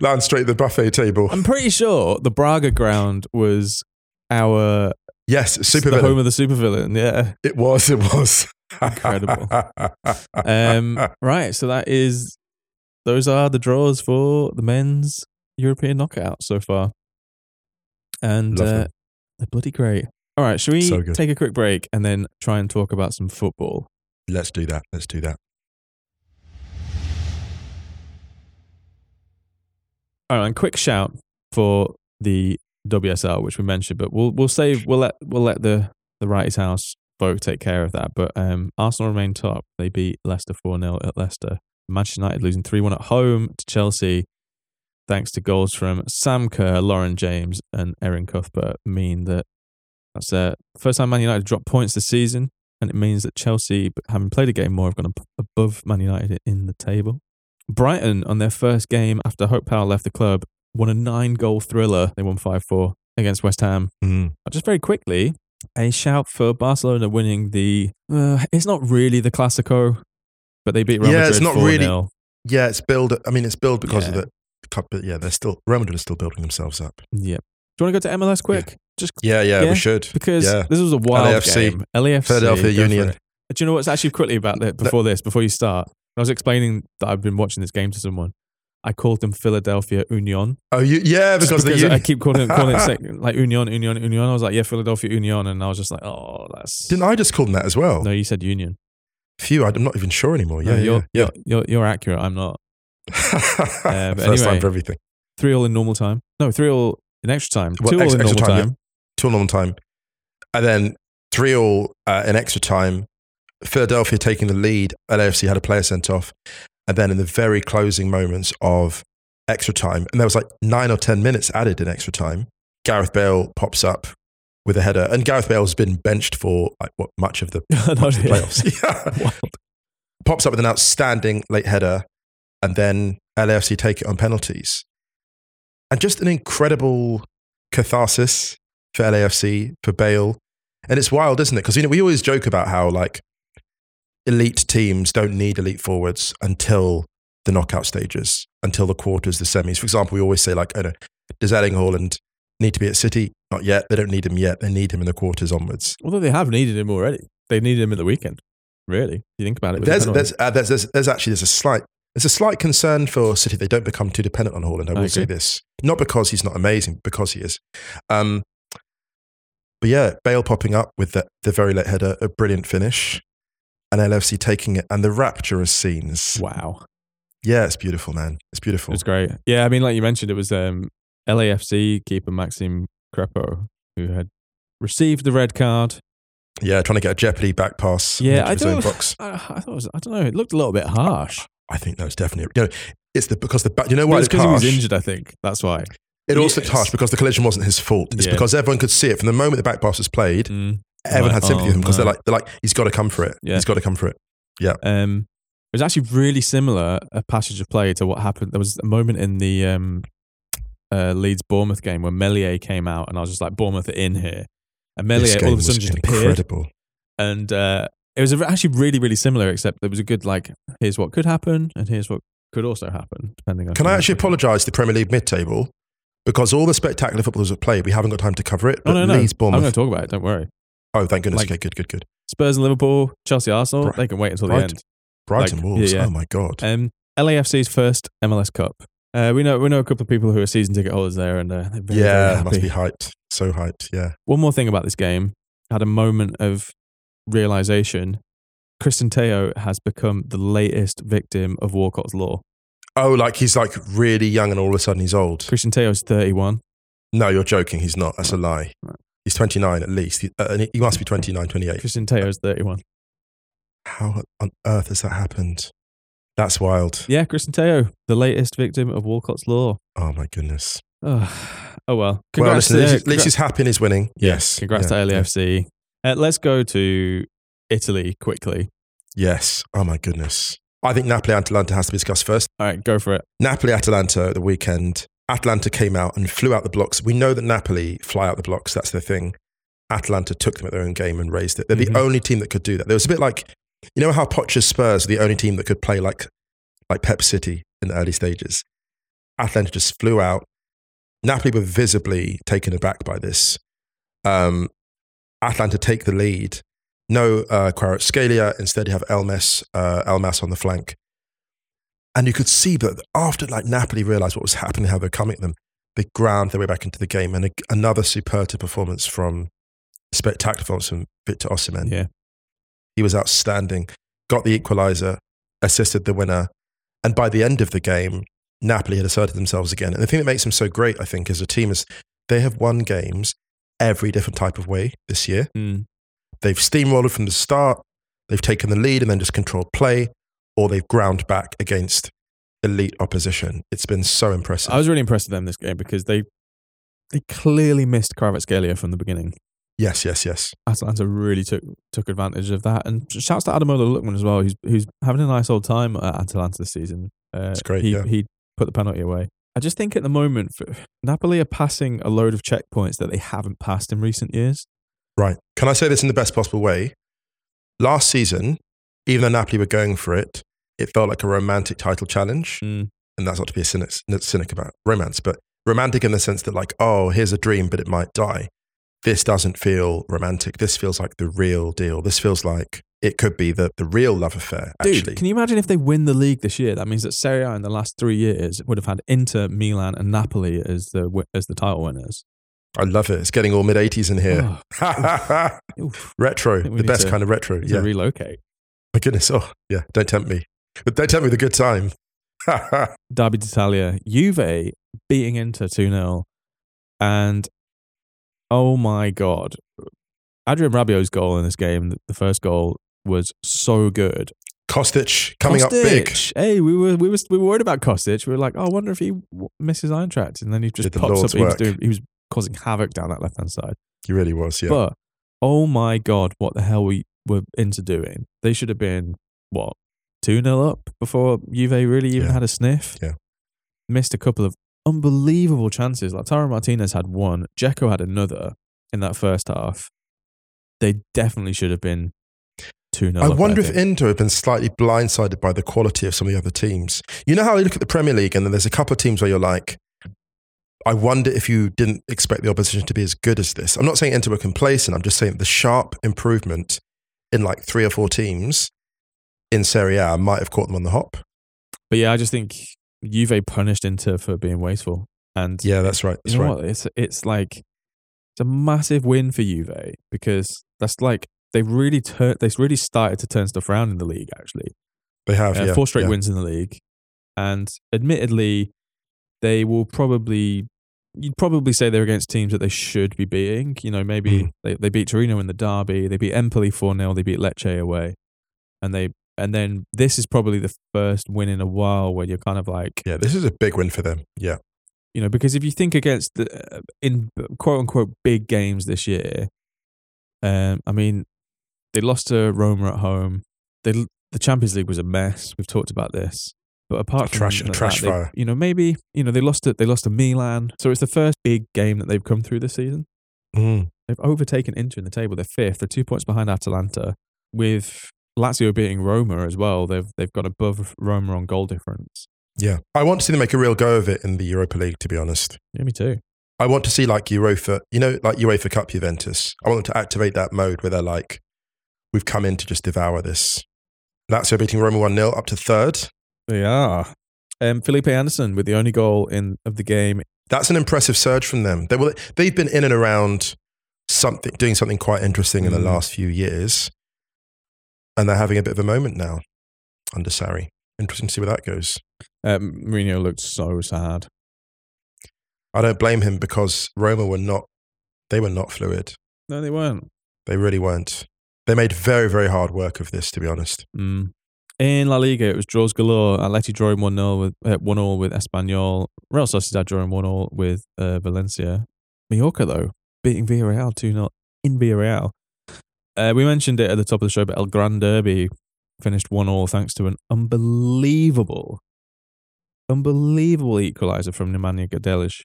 Land straight to the buffet table. I'm pretty sure the Braga ground was our yes, super the home of the supervillain. Yeah. It was. It was Incredible. Um, right. So that is, those are the draws for the men's European knockout so far. And uh, they're bloody great. All right. Should we So take a quick break and then try and talk about some football? Let's do that. Let's do that. All right. And quick shout for the WSL, which we mentioned, but we'll we'll save we'll let we'll let the the Wrighty's House folk take care of that. But um, Arsenal remain top. They beat Leicester four 0 at Leicester. Manchester United losing three one at home to Chelsea, thanks to goals from Sam Kerr, Lauren James, and Erin Cuthbert. Mean that that's the first time Man United dropped points this season, and it means that Chelsea, having played a game more, have gone above Man United in the table. Brighton, on their first game after Hope Powell left the club, won a nine goal thriller. They won 5 4 against West Ham. Mm. Just very quickly, a shout for Barcelona winning the. Uh, it's not really the Clasico, but they beat Real Yeah, it's Madrid not 4 really- Yeah, it's billed. I mean, it's billed because of Yeah. Couple, yeah, they're still Real Madrid are still building themselves up. Yeah. Do you want to go to MLS quick? Just Yeah, yeah, Yeah, we should. because yeah. this was a wild LAFC, game. LAFC, Philadelphia Union. Do you know what's actually quickly about that before this, before you start? I was explaining that I've been watching this game to someone. I called them Philadelphia Union. Oh, you, yeah, because, the because I keep calling it, calling it [laughs] like Union, Union, Union. I was like, yeah, Philadelphia Union. And I was just like, oh, that's. Didn't I just call them that as well? No, you said Union. Phew, I'm not even sure anymore. Yeah, No, you're, yeah, You're, you're, you're accurate. I'm not. [laughs] Uh, First anyway. time for everything. Three all in normal time. No, three all in extra time. Well, Two ex- all in extra normal time, time. yeah. Two normal time, and then three all uh, in extra time. Philadelphia taking the lead. LAFC had a player sent off, and then in the very closing moments of extra time, and there was like nine or ten minutes added in extra time. Gareth Bale pops up with a header, and Gareth Bale's been benched for like what much of the, [laughs] much of the playoffs. [laughs] Yeah. Pops up with an outstanding late header, and then LAFC take it on penalties, and just an incredible catharsis for LAFC for Bale, and it's wild, isn't it? Because you know we always joke about how like elite teams don't need elite forwards until the knockout stages, until the quarters, the semis. For example, we always say like, oh no, does Erling Haaland need to be at City? Not yet. They don't need him yet. They need him in the quarters onwards. Although they have needed him already. They needed him at the weekend. Really? You think about it. with the there's, uh, there's, there's, there's actually there's a slight there's a slight concern for City. They don't become too dependent on Haaland. I will say this, not because he's not amazing, but because he is. Um, but yeah, Bale popping up with the, the very late header, a brilliant finish, and LFC taking it, and the rapturous scenes. wow. Yeah, it's beautiful, man. It's beautiful. It's great. Yeah, I mean, like you mentioned, it was um, LAFC keeper Maxime Crepeau who had received the red card. Yeah, trying to get a Jeopardy back pass. Yeah, into I his don't. box. [sighs] I, I thought it was, I don't know. It looked a little bit harsh. I think no, it's definitely. You know, it's the because the back. You know why it's it's because he was injured. I think that's why. It also looked Yes. harsh because the collision wasn't his fault. It's Yeah. because everyone could see it from the moment the back pass was played. Mm. Everyone Like, had sympathy oh, with him because no. they're like, they're like, he's got to come for it. Yeah. He's got to come for it. Yeah. Um, it was actually really similar a passage of play to what happened. There was a moment in the um, uh, Leeds Bournemouth game where Meslier came out, and I was just like, Bournemouth are in here, and Meslier all of a sudden just appeared, incredible. and uh, it was actually really really similar, except there was a good like, here's what could happen, and here's what could also happen, depending on. Can I actually apologise to the Premier League mid-table because all the spectacular footballers have played. We haven't got time to cover it. No, But no, no. Leeds, I'm going to talk about it. Don't worry. oh, thank goodness. like- okay, good, good, good. Spurs and Liverpool, Chelsea, Arsenal. Right. They can wait until Right. the end. Brighton Like, Wolves. yeah, yeah. Oh my god. Um, LAFC's first MLS Cup. Uh, we know we know a couple of people who are season ticket holders there, and uh, very, yeah, very must be hyped. So hyped. Yeah. One more thing about this game. Had a moment of realization. Cristian Tello has become the latest victim of Walcott's law. Oh, like he's like really young and all of a sudden he's old. Cristian Tello is 31. No, you're joking. He's not. That's a lie. Right. He's 29 at least. He, uh, and he- must be 29, 28. Cristian Tello is 31. How on earth has that happened? That's wild. Yeah, Cristian Tello, the latest victim of Walcott's law. Oh my goodness. Oh, [sighs] oh well. well, Congrats listen, at to- least, at least he's happy and he's winning. Yes. Congrats Yeah, to yeah. Uh, let's go to Italy quickly. Yes. Oh my goodness. I think Napoli Atalanta has to be discussed first. All right, go for it. Napoli Atalanta the weekend. Atalanta came out and flew out the blocks. We know that Napoli fly out the blocks. That's the thing. Atalanta took them at their own game and raised it. They're Mhm. the only team that could do that. There was a bit like, you know how Poch's Spurs are the only team that could play like, like Pep City in the early stages. Atalanta just flew out. Napoli were visibly taken aback by this. Um, Atalanta take the lead. No uh, Kvaratskhelia. Instead, you have Elmas, uh, Elmas on the flank. And you could see that after like Napoli realized what was happening, how they're coming at them, they ground their way back into the game. And a, another superlative performance from, spectacular performance from Victor Osimhen. Yeah. He was outstanding. Got the equalizer, assisted the winner. And by the end of the game, Napoli had asserted themselves again. And the thing that makes them so great, I think, as a team is they have won games every different type of way this year. Mm. They've steamrolled from the start, they've taken the lead and then just controlled play, or they've ground back against elite opposition. It's been so impressive. I was really impressed with them this game because they they clearly missed Kvaratskhelia from the beginning. yes, yes, yes. Atalanta really took took advantage of that. And shouts to Ademola Lookman as well, who's who's having a nice old time at Atalanta this season. Uh, It's great, He yeah. he put the penalty away. I just think at the moment Napoli are passing a load of checkpoints that they haven't passed in recent years. Right. Can I say this in the best possible way? Last season, even though Napoli were going for it, it felt like a romantic title challenge. Mm. and that's not to be a cynic, cynic about romance, but romantic in the sense that like, oh, here's a dream, but it might die. This doesn't feel romantic. This feels like the real deal. This feels like it could be the, the real love affair, actually. Dude, can you imagine if they win the league this year? That means that Serie A in the last three years would have had Inter, Milan, and Napoli as the as the title winners. I love it. It's getting all mid 80s in here. Oh, [laughs] retro, the best to- kind of retro. Yeah. to relocate. My goodness. Oh, yeah. Don't tempt me. But don't tempt me with a good time. [laughs] Derby d'Italia, Juve beating Inter 2 0. And oh my God. Adrien Rabiot's goal in this game, the first goal, was so good. Kostic coming up big. Hey, we were we were we were worried about Kostic. We were like, oh, I wonder if he misses Eintracht, and then he just Did pops up. He was doing he was causing havoc down that left hand side. He really was. Yeah. But oh my god, what the hell we were into doing? They should have been what two 0 up before Juve really even Yeah. had a sniff. Yeah. missed a couple of unbelievable chances. Like Tara Martinez had one, Dzeko had another in that first half. They definitely should have been two 0 I wonder if Inter have been slightly blindsided by the quality of some of the other teams. You know how you look at the Premier League and then there's a couple of teams where you're like, I wonder if you didn't expect the opposition to be as good as this. I'm not saying Inter were complacent. I'm just saying the sharp improvement in like three or four teams in Serie A might have caught them on the hop. But yeah, I just think Juve punished Inter for being wasteful. And Yeah, that's right. That's you know right. what? It's it's like it's a massive win for Juve because that's like they've really turned they've really started to turn stuff around in the league actually. They have Uh, yeah, four straight yeah. wins in the league. And admittedly, they will probably you'd probably say they're against teams that they should be beating. You know, maybe Mm. they, they beat Torino in the derby, they beat Empoli 4 0, they beat Lecce away. And they and then this is probably the first win in a while where you're kind of like Yeah, this is a big win for them. Yeah. you know, because if you think against the uh, in quote unquote big games this year, um, I mean, they lost to Roma at home. They the Champions League was a mess. We've talked about this, but apart from trash- a that, trash they- you know, maybe you know they lost to they lost to Milan, so it's the first big game that they've come through this season. Mm. They've overtaken Inter in the table. They're fifth. They're two points behind Atalanta. With Lazio beating Roma as well, they've they've got above Roma on goal difference. Yeah. I want to see them make a real go of it in the Europa League, to be honest. Yeah, me too. I want to see like UEFA, you know, like UEFA Cup Juventus. I want them to activate that mode where they're like, we've come in to just devour this. Lazio beating Roma 1 0 up to third. They are. Um, Felipe Anderson with the only goal in of the game. That's an impressive surge from them. They will, they've been in and around something, doing something quite interesting in the Mm. last few years. And they're having a bit of a moment now under Sarri. Interesting to see where that goes. Um, Mourinho looked so sad. I don't blame him because Roma were not, they were not fluid. No, they weren't. They really weren't. They made very, very hard work of this, to be honest. Mm. In La Liga, it was draws galore. Atleti drawing 1 0 with uh, 1 0 with Espanyol. Real Sociedad drawing 1 0 with uh, Valencia. Mallorca, though, beating Villarreal 2 0 in Villarreal. Uh, we mentioned it at the top of the show, but El Gran Derby finished 1 0 thanks to an unbelievable, unbelievable equaliser from Nemanja Gudelj.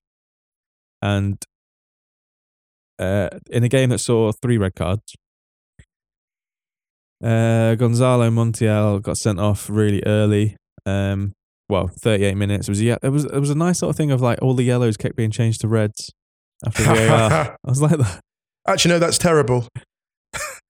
And uh, in a game that saw three red cards, uh, Gonzalo Montiel got sent off really early. Um, well, 38 minutes. It was yeah, it was it was a nice sort of thing of like all the yellows kept being changed to reds after VAR. [laughs] I was like, that. [laughs] Actually, no, that's terrible.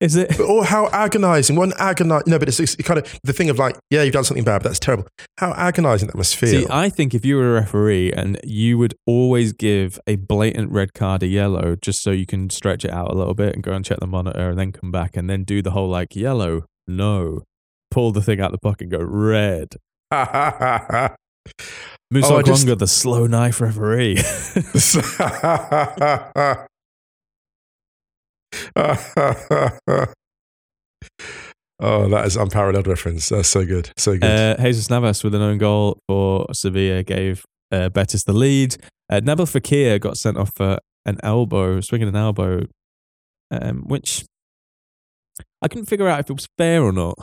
Is it? But oh, how agonizing! One agonize. No, but it's, it's kind of the thing of like, yeah, you've done something bad, but that's terrible. How agonizing that must feel. See, I think if you were a referee and you would always give a blatant red card a yellow just so you can stretch it out a little bit and go and check the monitor and then come back and then do the whole like yellow, no, pull the thing out the pocket, and go red. [laughs] Musa Oh, just- the slow knife referee. [laughs] [laughs] [laughs] oh, that is unparalleled reference. That's so good. So good. Uh, Jesus Navas with an own goal for Sevilla gave uh, Betis the lead. Uh, Nabil Fekir got sent off for an elbow, swinging an elbow, um, which I couldn't figure out if it was fair or not.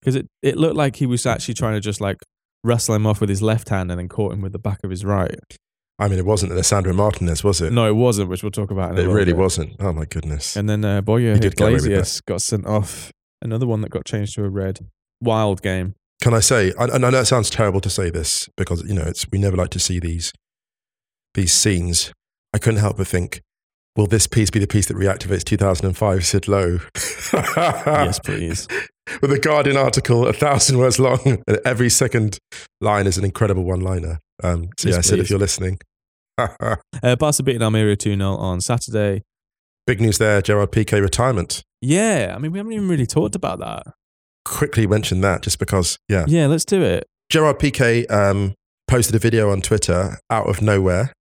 Because it, it looked like he was actually trying to just like wrestle him off with his left hand and then caught him with the back of his right. I mean, it wasn't Lisandro Martinez, was it? No, it wasn't, which we'll talk about in a it really bit. wasn't. Oh my goodness. And then uh, Borja He did get away with Iglesias got sent off. Another one that got changed to a red. Wild game. Can I say? I, I know it sounds terrible to say this because you know it's we never like to see these these scenes. I couldn't help but think, will this piece be the piece that reactivates 2005 Sid Lowe? [laughs] yes, please. With a Guardian article, a thousand words long, and every second line is an incredible one-liner. Um, so Yes, yeah, Sid, please. if you're listening, [laughs] Uh, Barca beating Almeria 2 0 on Saturday. big news there. Gerard Piqué retirement. Yeah, I mean, we haven't even really talked about that. Quickly mention that just because, yeah, Yeah, let's do it. Gerard Piqué um, posted a video on Twitter out of nowhere,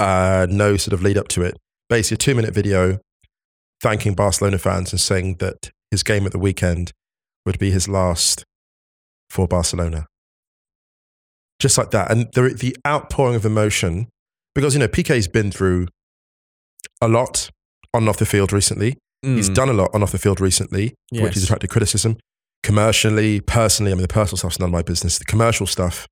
uh, no sort of lead up to it. Basically, a two minute video thanking Barcelona fans and saying that his game at the weekend would be his last for Barcelona. Just like that. And the, the outpouring of emotion, because, you know, Piqué's been through a lot on and off the field recently. He's Mm, done a lot on off the field recently, which has attracted criticism. Commercially, personally, I mean, the personal stuff's none of my business. The commercial stuff,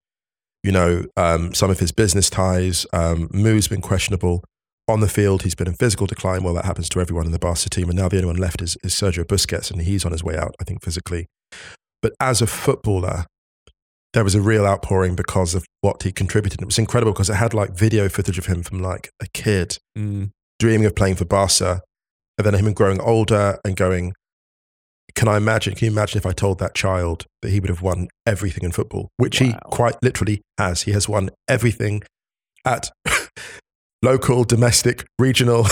you know, um, some of his business ties, um, move's been questionable. On the field, he's been in physical decline. Well, that happens to everyone in the Barca team. And now the only one left is, is Sergio Busquets, and he's on his way out, I think, physically. But as a footballer, there was a real outpouring because of what he contributed. It was incredible because it had like video footage of him from like a kid Mm, dreaming of playing for Barca, and then him growing older and going, can I imagine? Can you imagine if I told that child that he would have won everything in football, which he quite literally has? He has won everything at [laughs] local, domestic, regional,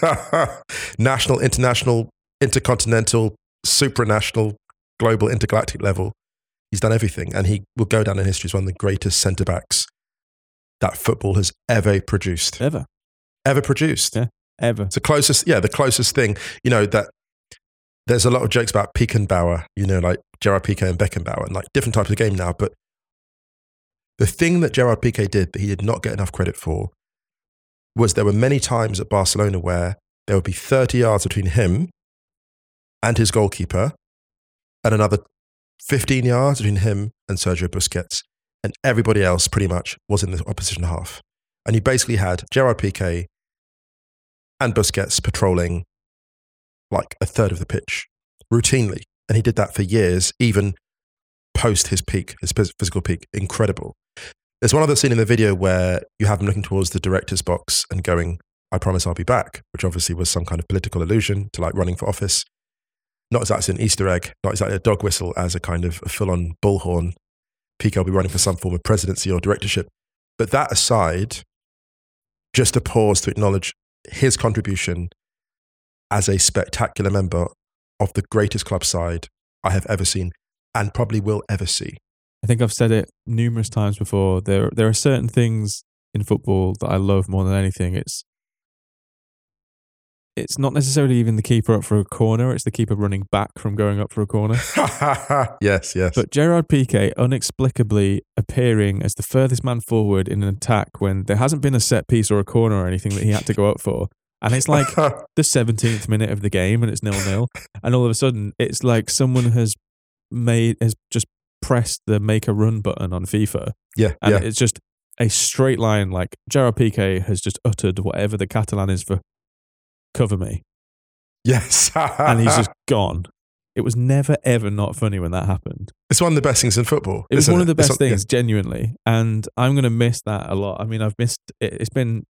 [laughs] national, international, intercontinental, supranational, global, intergalactic level. He's done everything, and he will go down in history as one of the greatest centre backs that football has ever produced. ever. Ever produced. Yeah. Ever. It's the closest, yeah, the closest thing, you know, that there's a lot of jokes about Beckenbauer, you know, like Gerard Piqué and Beckenbauer and like different types of game now. But the thing that Gerard Piqué did that he did not get enough credit for was there were many times at Barcelona where there would be 30 yards between him and his goalkeeper and another 15 yards between him and Sergio Busquets. And everybody else pretty much was in the opposition half. And you basically had Gerard Piqué and Busquets patrolling like a third of the pitch routinely. And he did that for years, even post his peak, his physical peak. Incredible. There's one other scene in the video where you have him looking towards the director's box and going, I promise I'll be back, which obviously was some kind of political allusion to like running for office. Not exactly an Easter egg, not exactly a dog whistle as a kind of a full on bullhorn. Piqué will be running for some form of presidency or directorship. But that aside, just a pause to acknowledge his contribution as a spectacular member of the greatest club side I have ever seen and probably will ever see. I think I've said it numerous times before. There, there are certain things in football that I love more than anything. It's, it's not necessarily even the keeper up for a corner. It's the keeper running back from going up for a corner. [laughs] yes, yes. But Gerard Piqué inexplicably appearing as the furthest man forward in an attack when there hasn't been a set piece or a corner or anything that he had to go up for. And it's like [laughs] the 17th minute of the game and it's nil nil. And all of a sudden, it's like someone has made, has just pressed the make a run button on FIFA. yeah, And yeah. it's just a straight line. Like Gerard Piqué has just uttered whatever the Catalan is for cover me. Yes. And he's just [laughs] gone. It was never, ever not funny when that happened. it's one of the best things in football. It was one of the It's best on- yeah. things, genuinely. And I'm going to miss that a lot. I mean, I've missed it. It's been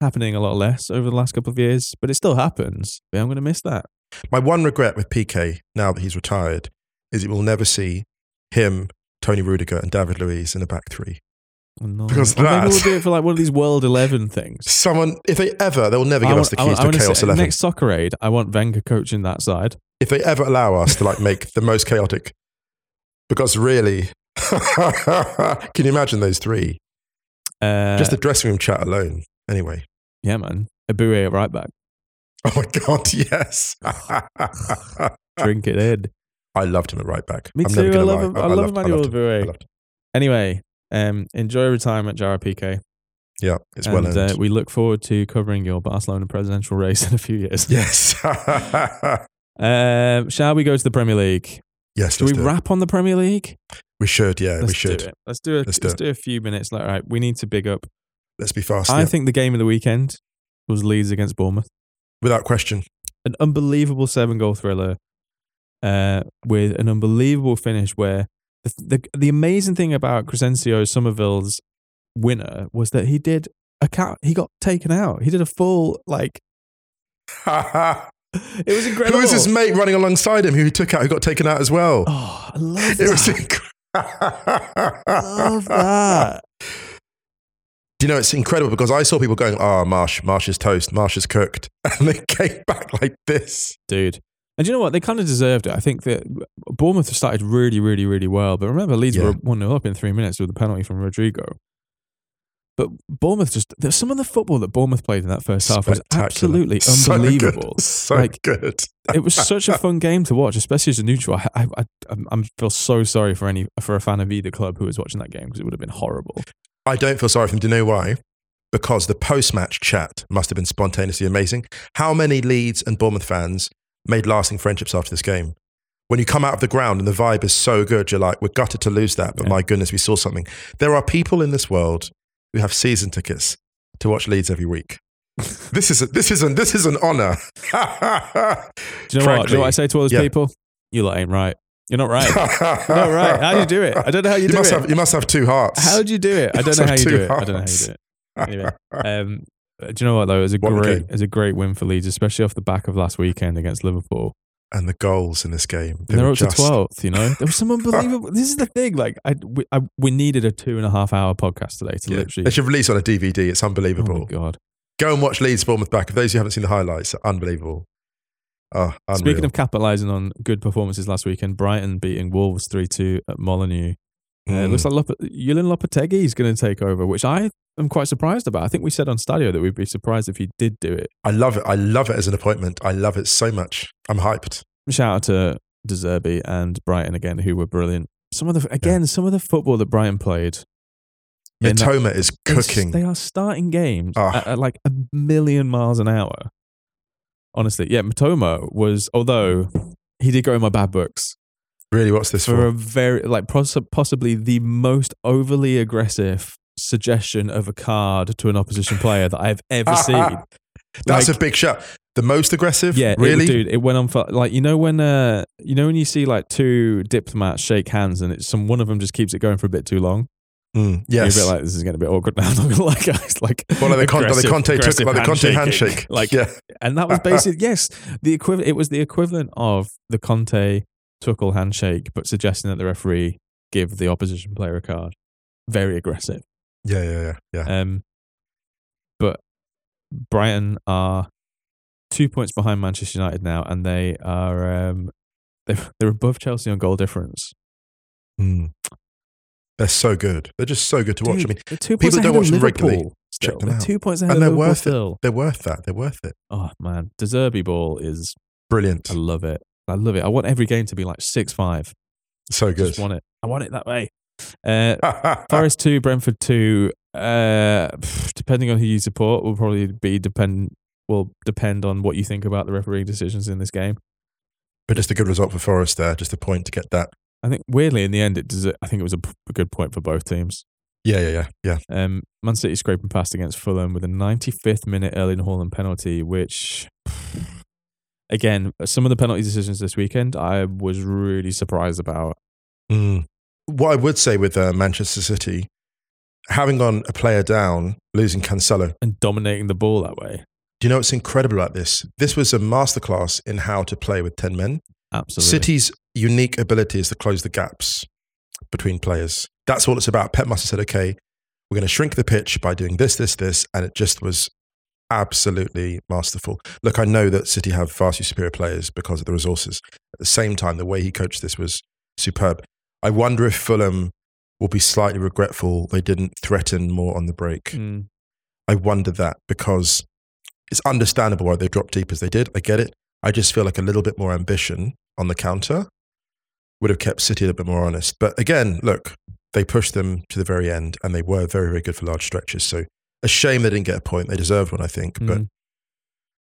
happening a lot less over the last couple of years, but it still happens. But I'm going to miss that. My one regret with Piqué now that he's retired is it will never see him, Toni Rüdiger, and David Luiz in a back three. No. Because Or maybe we'll do it for like one of these World 11 things. Someone, if they ever, they will never give want- us the I keys want- I to Chaos say, 11. Next soccer aid, I want Wenger coaching that side. if they ever allow us to like make the most chaotic, because really, [laughs] can you imagine those three? Uh, Just the dressing room chat alone. Anyway. yeah, man. Eboué at right back. Oh my God, [laughs] yes. [laughs] Drink it in. I loved him at right back. Me I'm too. I love him. I, love Emmanuel loved him. I Eboué. loved him. Anyway, um, enjoy retirement, Gerard Piqué. Yeah, it's and well earned. uh, we look forward to covering your Barcelona presidential [laughs] race in a few years. yes. Um, [laughs] shall we go to the Premier League? yes, Do we let's do it. wrap on the Premier League? We should, yeah, Let's we should. do it. Let's do a, Let's let's, do do, a few minutes. Like, all right, we need to big up. Let's be fast. I yeah. think the game of the weekend was Leeds against Bournemouth. Without question. An unbelievable seven goal thriller uh, with an unbelievable finish where the, the the amazing thing about Crysencio Summerville's winner was that he did a cat. He got taken out. He did a full like. [laughs] It was incredible. Who was his mate running alongside him who he took out, who got taken out as well? Oh, I love it that. was incredible. love that. [laughs] Do you know it's incredible because I saw people going, "Oh, Marsh, Marsh is toast, Marsh is cooked," [laughs] and they came back like this. dude. And you know what? They kind of deserved it. I think that Bournemouth started really, really, really well. But remember, Leeds Yeah. were 1 0 up in three minutes with a penalty from Rodrigo. But Bournemouth just, there's some of the football that Bournemouth played in that first half was absolutely So good. unbelievable. [laughs] So Like, good. it was such a [laughs] fun game to watch, especially as a neutral. I, I, I, I feel so sorry for any for a fan of either club who was watching that game because it would have been horrible. I don't feel sorry for them. Do you know why? Because the post-match chat must have been spontaneously amazing. How many Leeds and Bournemouth fans made lasting friendships after this game? When you come out of the ground and the vibe is so good, you're like, we're gutted to lose that, but Yeah. my goodness, we saw something. There are people in this world who have season tickets to watch Leeds every week. [laughs] this is a, this is an this is an honor. [laughs] Do you know what? Do you know what I say to all those yeah. people? You lot ain't right. You're not right. [laughs] You're not right. How do you do it? I don't know how you, You do must it. have you must have two hearts. How do you do it? I don't know how you do it. I don't know how you do it. Anyway, um, do you know what though? It was a What great, game. it was a great win for Leeds, especially off the back of last weekend against Liverpool. and the goals in this game. They're were up to twelfth. You know, there was some [laughs] unbelievable. this is the thing. Like, I we, I we needed a two and a half hour podcast today to Yeah. literally. They should release on a DVD. It's Oh unbelievable. my god! Go and watch Leeds Bournemouth back. If those who haven't seen the highlights, are unbelievable. Oh. Speaking of capitalising on good performances last weekend, Brighton beating Wolves three two at Molineux. Uh, it Mm. looks like Lop- Julen Lopetegui is going to take over, which I am quite surprised about. I think we said on Stadio that we'd be surprised if he did do it. I love it. I love it as an appointment. I love it so much. I'm hyped. Shout out to De Zerbi and Brighton again, who were brilliant. Some of the again, some of the football that Brighton played. that- Mitoma is cooking. They are starting games Ah. at, at like a million miles an hour. Honestly, yeah, Mitoma was, although he did go in my bad books really, what's this for for? a very, like, poss- possibly the most overly aggressive suggestion of a card to an opposition player that I've ever seen. That's Like- a big shot. The most aggressive? Yeah, really? it, dude. It went on for like you know when uh you know when you see like two diplomats shake hands and it's some one of them just keeps it going for a bit too long. Mm, yes. You're a bit like this is getting a bit awkward now. [laughs] I'm not gonna lie, guys. Like well, like the, Con- the Conte took, like the Conte handshake. [laughs] Like yeah. and that was [laughs] basically yes, the equivalent. It was the equivalent of the Conte Tuchel handshake, but suggesting that the referee give the opposition player a card. Very aggressive. Yeah, yeah, yeah, yeah. Um, but Brighton are two points behind Manchester United now, and they are um, [laughs] they're, they're above Chelsea on goal difference. Mm. They're so good. They're just so good to watch. I mean, two people don't watch them regularly. Liverpool Check them They're out. two points ahead and they're Liverpool worth still. it. They're worth that. They're worth it. Oh man, De Zerbi ball is Brilliant. I love it. I love it. I want every game to be like six five. So I good. just want it. I want it that way. Uh, [laughs] Forest two, Brentford two. Uh, depending on who you support, will probably be depend will depend on what you think about the refereeing decisions in this game. but just a good result for Forest there. Just a point to get that. I think weirdly in the end, it does. I think it was a, p- a good point for both teams. Yeah, yeah, yeah, yeah. Um, Man City scraping past against Fulham with a 95th minute Erling Haaland penalty, which again, some of the penalty decisions this weekend, I was really surprised about. Mm. What I would say with uh, Manchester City, having gone a player down, losing Cancelo, And dominating the ball that way, do you know what's incredible about this? This was a masterclass in how to play with 10 men. absolutely. City's unique ability is to close the gaps between players. That's all it's about. Pep have said, okay, we're going to shrink the pitch by doing this, this, this. And it just was absolutely masterful. Look, I know that City have vastly superior players because of the resources. At the same time, the way he coached this was superb. I wonder if Fulham will be slightly regretful they didn't threaten more on the break. Mm, I wonder that because it's understandable why they dropped deep as they did. I get it. I just feel like a little bit more ambition on the counter would have kept City a little bit more honest. But again, look, they pushed them to the very end and they were very, very good for large stretches. So a shame they didn't get a point. They deserved one, I think. But mm.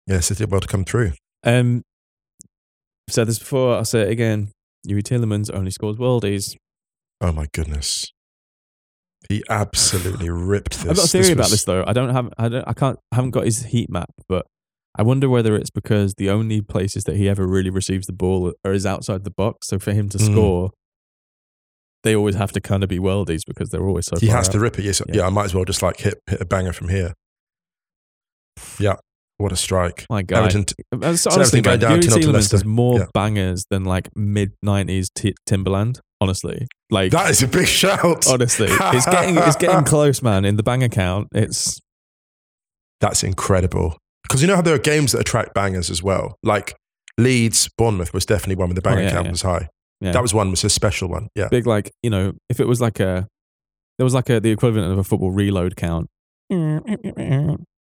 yeah, City did well to come through. Um, I've said this before. I'll say it again. Youri Tielemans only scores worldies. Oh my goodness. He absolutely ripped this. I've got a theory about was- this though. I don't have. I don't. I can't. I haven't got his heat map, but I wonder whether it's because the only places that he ever really receives the ball are is outside the box. So for him to Mm. score, they always have to kind of be worldies because they're always so. he has out. to rip it. Yes, Yeah. yeah. I might as well just like hit hit a banger from here. Yeah, what a strike! My God, Everton, t- That's so honestly, everything going man, down Youri 2-0 to Tielemans Leicester. has more Yeah. bangers than like mid '90s t- Timberland. Honestly, like that is a big shout. honestly, [laughs] it's getting it's getting close, man. In the bang account, it's That's incredible. Because you know how there are games that attract bangers as well. Like Leeds, Bournemouth was definitely one where the banger Oh, yeah, count yeah. was high. That was one was a special one. Yeah. big. Like you know, if it was like a there was like a the equivalent of a football reload count.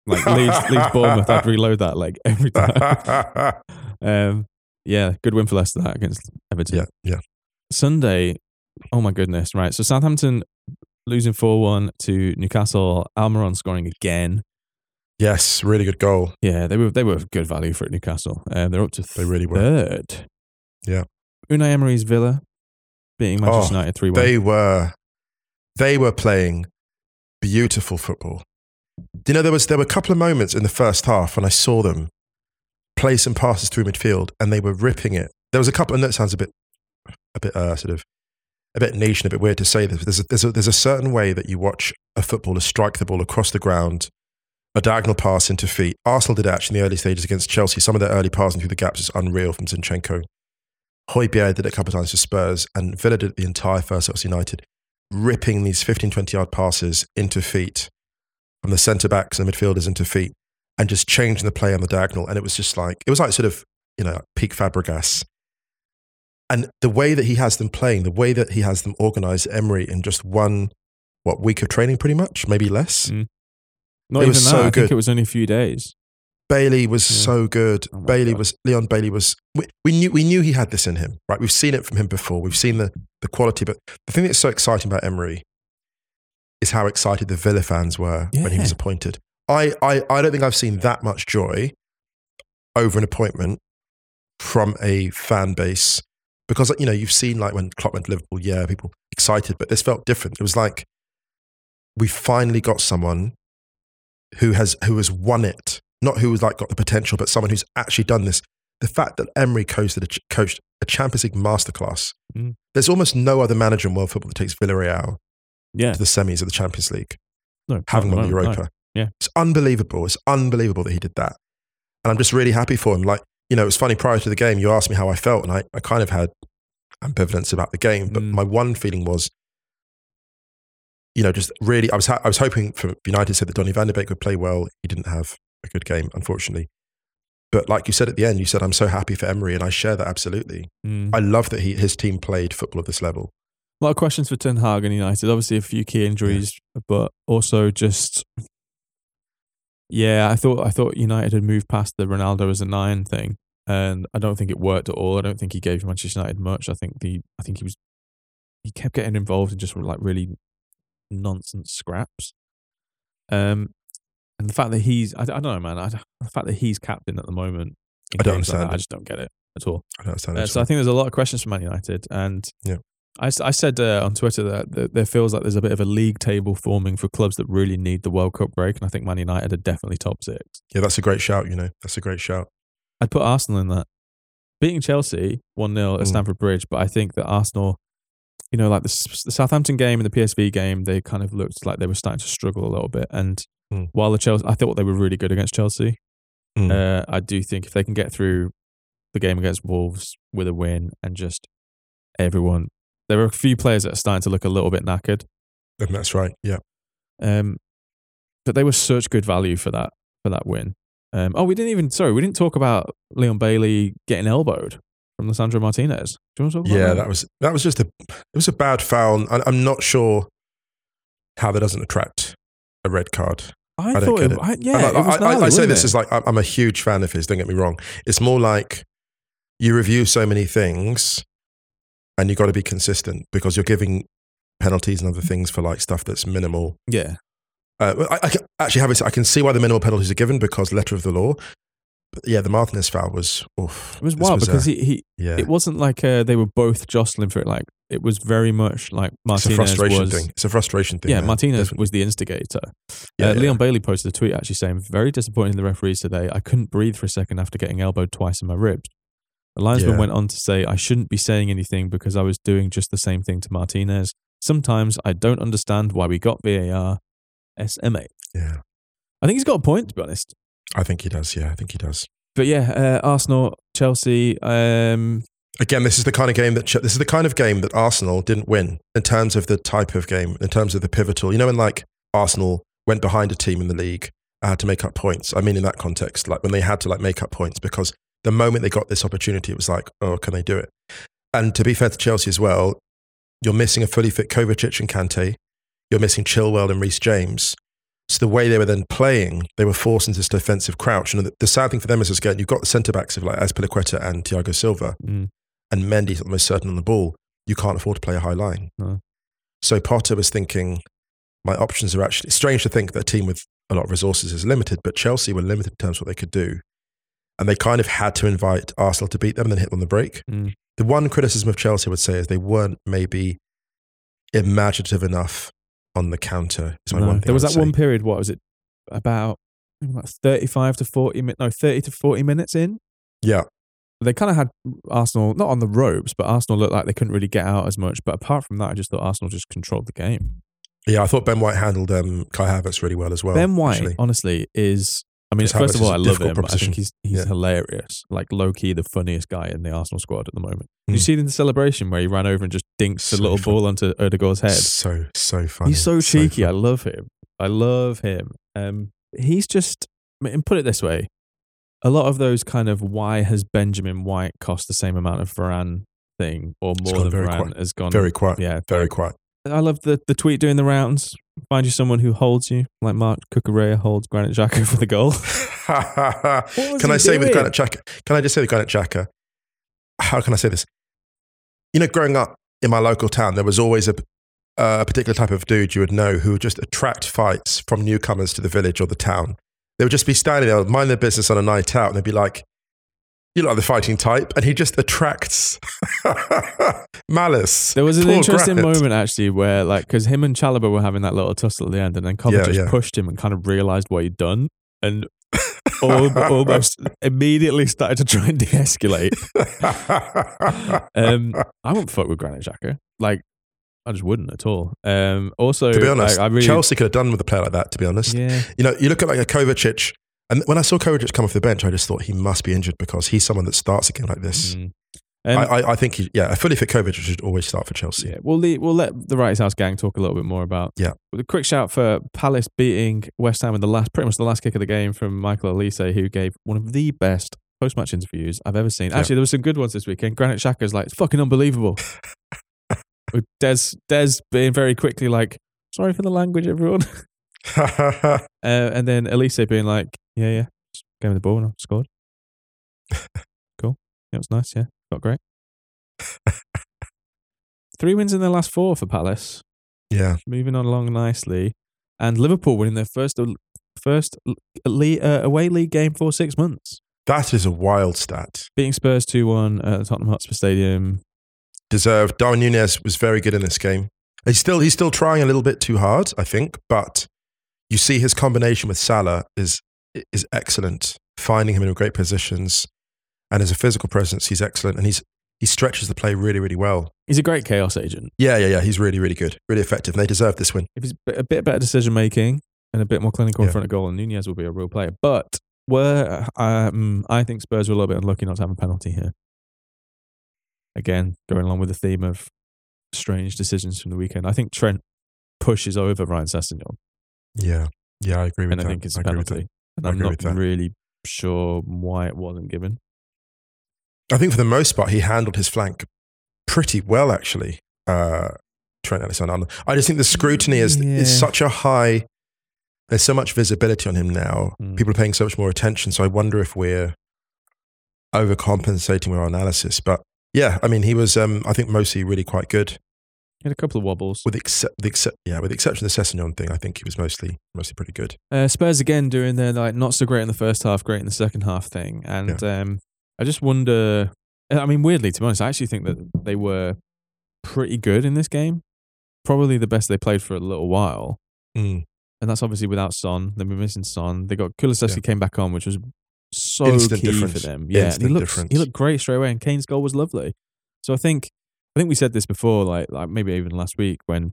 Like [laughs] Leeds, Leeds Bournemouth, I'd reload that like every time. [laughs] Um, yeah, good win for Leicester that against Everton. yeah, yeah. Sunday, oh my goodness, right. So Southampton losing 4 1 to Newcastle, Almiron scoring again. Yes, really good goal. Yeah, they were they were good value for Newcastle. Um, they're up to They really were. third. Yeah. Unai Emery's Villa beating Manchester Oh, United 3 1. They were they were playing beautiful football. You know there was there were a couple of moments in the first half when I saw them play some passes through midfield and they were ripping it. There was a couple, and that sounds a bit a bit uh, sort of a bit niche and a bit weird to say this. There's a, there's a, there's a certain way that you watch a footballer strike the ball across the ground, a diagonal pass into feet. Arsenal did actually in the early stages against Chelsea. Some of their early passing through the gaps is unreal from Zinchenko. Højbjerg did it a couple of times for Spurs, and Villa did the entire first half United, ripping these 15, 20 yard passes into feet from the centre backs and the midfielders into feet, and just changing the play on the diagonal. And it was just like, it was like sort of, you know, peak Fabregas. And the way that he has them playing, the way that he has them organised, Emery, in just one, what, week of training pretty much, maybe less. Mm. it even was that. so I think good. it was only a few days. Bailey was Yeah. so good. Oh Bailey God. was Leon Bailey was we, we knew we knew he had this in him, right? We've seen it from him before. We've seen the the quality, but the thing that's so exciting about Emery is how excited the Villa fans were when he was appointed. I, I I don't think I've seen that much joy over an appointment from a fan base because you know you've seen like when Klopp went to Liverpool, yeah, people excited, but this felt different. It was like we finally got someone who has who has won it, not who has like got the potential, but someone who's actually done this. The fact that Emery coached a, coached a Champions League masterclass. Mm. There's almost no other manager in world football that takes Villarreal Yeah. to the semis of the Champions League, No, having won the Europa. no. Yeah. It's unbelievable. It's unbelievable that he did that. And I'm just really happy for him. Like, you know, it was funny prior to the game, you asked me how I felt, and I, I kind of had ambivalence about the game. But Mm. my one feeling was, you know, just really, I was, ha- I was hoping for United said that Donny van de Beek would play well. He didn't have a good game, unfortunately. But like you said at the end, you said, I'm so happy for Emery, and I share that absolutely. Mm. I love that he, his team played football at this level. A lot of questions for Ten Hag and United. Obviously, a few key injuries, but also just yeah. I thought I thought United had moved past the Ronaldo as a nine thing, and I don't think it worked at all. I don't think he gave Manchester United much. I think the I think he was he kept getting involved in just like really nonsense scraps. Um, and the fact that he's I, I don't know, man. I, the fact that he's captain at the moment, I don't games like that, understand I just don't get it at all. I don't understand Uh, so I think there's a lot of questions for Man United, and Yeah. I, I said uh, on Twitter that, that there feels like there's a bit of a league table forming for clubs that really need the World Cup break, and I think Man United are definitely top six. yeah, that's a great shout, you know. That's a great shout. I'd put Arsenal in that, beating Chelsea one 0 at Mm. Stamford Bridge, but I think that Arsenal, you know, like the, the Southampton game and the PSV game, they kind of looked like they were starting to struggle a little bit, and Mm. while the Chelsea, I thought they were really good against Chelsea. Mm. Uh, I do think if they can get through the game against Wolves with a win and just everyone, there are a few players that are starting to look a little bit knackered. And that's right. Yeah. Um, but they were such good value for that for that win. Um, oh, we didn't even sorry, we didn't talk about Leon Bailey getting elbowed from Lisandro Martinez. Do you want to talk about Yeah, that? that was that was just a it was a bad foul. I, I'm not sure how that doesn't attract a red card. I, I don't thought get it, it. I, yeah, I, it was I- I- gnarly, I say this as like I'm a huge fan of his. Don't get me wrong. It's more like you review so many things, and you've got to be consistent because you're giving penalties and other things for like stuff that's minimal. yeah, Uh, I, I can- actually have it. I can see why the minimal penalties are given because letter of the law. But yeah, the Martinez foul was. Oof, it was wild was, because uh, he, he yeah, it wasn't like uh, they were both jostling for it. Like it was very much like Martinez it's a frustration was. thing. It's a frustration thing. Yeah, there, Martinez definitely. was the instigator. Yeah, uh, yeah. Leon Bailey posted a tweet actually saying, "Very disappointing the referees today. I couldn't breathe for a second after getting elbowed twice in my ribs." The linesman Yeah. went on to say, I shouldn't be saying anything because I was doing just the same thing to Martinez. Sometimes I don't understand why we got VAR. SMA. Yeah. I think he's got a point, to be honest. I think he does. Yeah, I think he does. But yeah, uh, Arsenal, Chelsea. Um, Again, this is the kind of game that Ch- this is the kind of game that Arsenal didn't win in terms of the type of game, in terms of the pivotal. You know, when like Arsenal went behind a team in the league, uh, had to make up points. I mean, in that context, like when they had to like make up points because the moment they got this opportunity, it was like, oh, can they do it? And to be fair to Chelsea as well, you're missing a fully fit Kovacic and Kante. You're missing Chilwell and Reece James. So the way they were then playing, they were forced into this defensive crouch. And the, the sad thing for them is, again, you've got the centre backs of like Azpilicueta and Thiago Silva, mm, and Mendy's almost certain on the ball. You can't afford to play a high line. No. So Potter was thinking, my options are actually. It's strange to think that a team with a lot of resources is limited, but Chelsea were limited in terms of what they could do, and they kind of had to invite Arsenal to beat them and then hit them on the break. mm. The one criticism of Chelsea I would say is they weren't maybe imaginative enough on the counter. No, there was that one period, what was it? About, 35 to 40 minutes, no, 30 to 40 minutes in. Yeah, They kind of had Arsenal, not on the ropes, but Arsenal looked like they couldn't really get out as much. But apart from that, I just thought Arsenal just controlled the game. yeah. I thought Ben White handled um, Kai Havertz really well as well. ben White, actually. honestly, is. I mean, first of all, I love him. I think he's he's Yeah. hilarious, like low key the funniest guy in the Arsenal squad at the moment. Did you Mm. see the celebration where he ran over and just dinks So the little fun. ball onto Ødegaard's head? So so funny. He's so cheeky. I love him. I love him. Um, he's just. I mean, put it this way: a lot of those kind of why has Benjamin White cost the same amount of Varane thing or more than Varane quiet. has gone Very quiet. Yeah, Very quiet. I love the the tweet doing the rounds. Find you someone who holds you, like Marc Cucurella holds Granit Xhaka [laughs] for the goal. [laughs] can I say with doing? Granit Xhaka? Can I just say with Granit Xhaka? How can I say this? You know, growing up in my local town, there was always a, a particular type of dude you would know who would just attract fights from newcomers to the village or the town. They would just be standing there, mind their business on a night out, and they'd be like, "You look like the fighting type," and he just attracts [laughs] malice. There was an Poor interesting Granit. moment actually where, like, because him and Chalobah were having that little tussle at the end, and then Cobb Yeah, just yeah. pushed him and kind of realized what he'd done, and [laughs] almost immediately started to try and de-escalate. [laughs] Um, I wouldn't fuck with Granit Xhaka. Like, I just wouldn't at all. Um, also, to be honest, like, I really, Chelsea could have done with a player like that. To be honest, yeah, You know, you look at like a Kovacic, and when I saw Kovacic come off the bench, I just thought he must be injured because he's someone that starts again like this. Mm. Um, I, I, think, he, yeah, a fully fit Kovacic should always start for Chelsea. yeah, we'll le- we'll let the Wrighty's House gang talk a little bit more about. Yeah. A quick shout for Palace beating West Ham in the last, pretty much the last kick of the game from Michael Olise, who gave one of the best post-match interviews I've ever seen. Yeah. Actually, there were some good ones this weekend. Granit Xhaka's like, it's fucking unbelievable. [laughs] With Des, Des being very quickly like, sorry for the language, everyone. [laughs] [laughs] Uh, and then Olise being like, yeah, yeah, just gave me the ball and I scored. [laughs] cool. Yeah, it was nice. Yeah, got great. Three wins in their last four for Palace, yeah, moving on along nicely, and Liverpool winning their first first le- uh, away league game for six months, that is a wild stat. beating Spurs two one at Tottenham Hotspur Stadium. Deserved. Darwin Nunez was very good in this game. He's still he's still trying a little bit too hard, I think, but you see his combination with Salah is is excellent. Finding him in great positions, and as a physical presence, he's excellent, and he's he stretches the play really, really well. He's a great chaos agent. Yeah, yeah, yeah. He's really, really good, really effective, and they deserve this win. If he's a bit better decision making and a bit more clinical in front of goal, and Nunez will be a real player. But where um, I think Spurs were a little bit unlucky not to have a penalty here. Again, going along with the theme of strange decisions from the weekend, I think Trent pushes over Ryan Sessegnon, Yeah, yeah, I agree with and I that. think it's a agree with that. penalty. And I I'm not really sure why it wasn't given. I think for the most part, he handled his flank pretty well, actually. Uh, Trent Alexander-Arnold. I just think the scrutiny is Yeah. is such a high. There's so much visibility on him now. Mm. People are paying so much more attention. So I wonder if we're overcompensating with our analysis. But yeah, I mean, he was. Um, I think mostly really quite good. He had a couple of wobbles. With except the except yeah, with the exception of the Sessegnon thing, I think he was mostly mostly pretty good. Uh, Spurs again doing their like not so great in the first half, great in the second half thing, and um, I just wonder. I mean, weirdly, to be honest, I actually think that they were pretty good in this game. Probably the best they played for a little while, Mm. and that's obviously without Son. They've been missing Son. They got Kulusevski came back on, which was so Instant key difference. for them. Yeah, he looked difference. he looked great straight away, and Kane's goal was lovely. So I think I think we said this before, like like maybe even last week when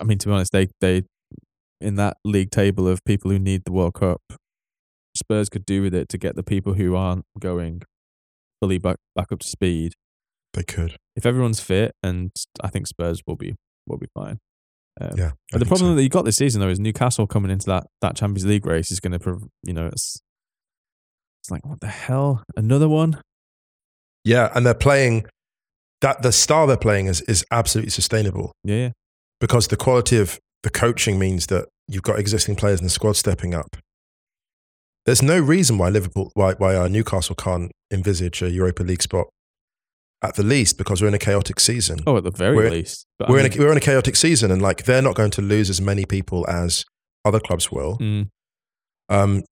I mean to be honest, they they in that league table of people who need the World Cup, Spurs could do with it to get the people who aren't going fully back back up to speed. They could. If everyone's fit, and I think Spurs will be will be fine. Um, Yeah. I but the problem so. that you got this season though is Newcastle coming into that that Champions League race is going to, prove you know, it's it's like what the hell, another one. Yeah, and they're playing that the style they're playing is is absolutely sustainable Yeah, yeah. because the quality of the coaching means that you've got existing players in the squad stepping up. There's no reason why Liverpool, why why uh, Newcastle can't envisage a Europa League spot at the least because we're in a chaotic season. Oh, at the very We're- least. But we're in mean, a, we're in a chaotic season, and like they're not going to lose as many people as other clubs will. mm. Um,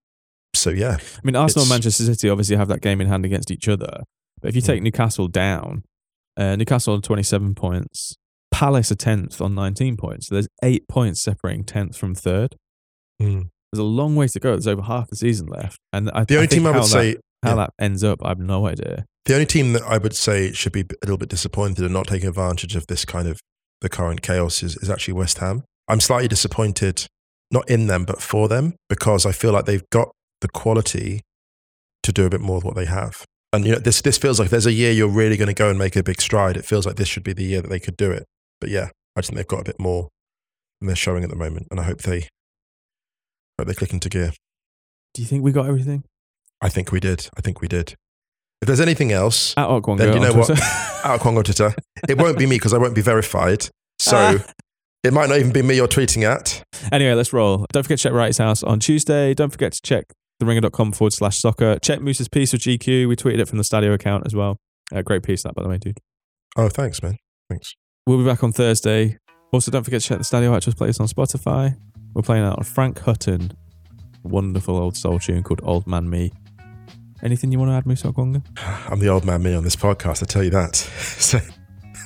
so yeah, I mean, Arsenal and Manchester City obviously have that game in hand against each other. But if you Mm. take Newcastle down, uh, Newcastle on 27 points, Palace are 10th on 19 points. So there's eight points separating 10th from third. Mm. There's a long way to go. There's over half the season left. And I, the I only think team I would that- say how yeah. that ends up, I have no idea. The only team that I would say should be a little bit disappointed and not taking advantage of this kind of the current chaos is, is actually West Ham. I'm slightly disappointed, not in them, but for them, because I feel like they've got the quality to do a bit more of what they have. And you know, this this feels like there's a year you're really going to go and make a big stride. It feels like this should be the year that they could do it. But yeah, I just think they've got a bit more than they're showing at the moment, and I hope they hope they click into gear. Do you think we got everything? I think we did. I think we did. If there's anything else, At Okwonga Then you know what? [laughs] Okwonga Twitter. It won't be me because I won't be verified. So Ah. it might not even be me you're tweeting at. Anyway, let's roll. Don't forget to check Wrighty's House on Tuesday. Don't forget to check theringer.com forward slash soccer. Check Moose's piece with GQ. We tweeted it from the Stadio account as well. Uh, great piece, that, by the way, dude. Oh, thanks, man. Thanks. We'll be back on Thursday. Also, don't forget to check the Stadio Actress playlist on Spotify. We're playing out a Frank Hutton, wonderful old soul tune called Old Man Me. Anything you want to add, Moose Okwonga? [sighs] I'm the old man me on this podcast, I tell you that. So,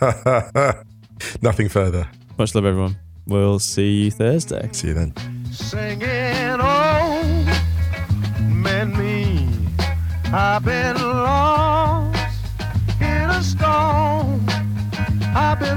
[laughs] nothing further. Much love, everyone. We'll see you Thursday. See you then. singing I've been lost in a storm. I've been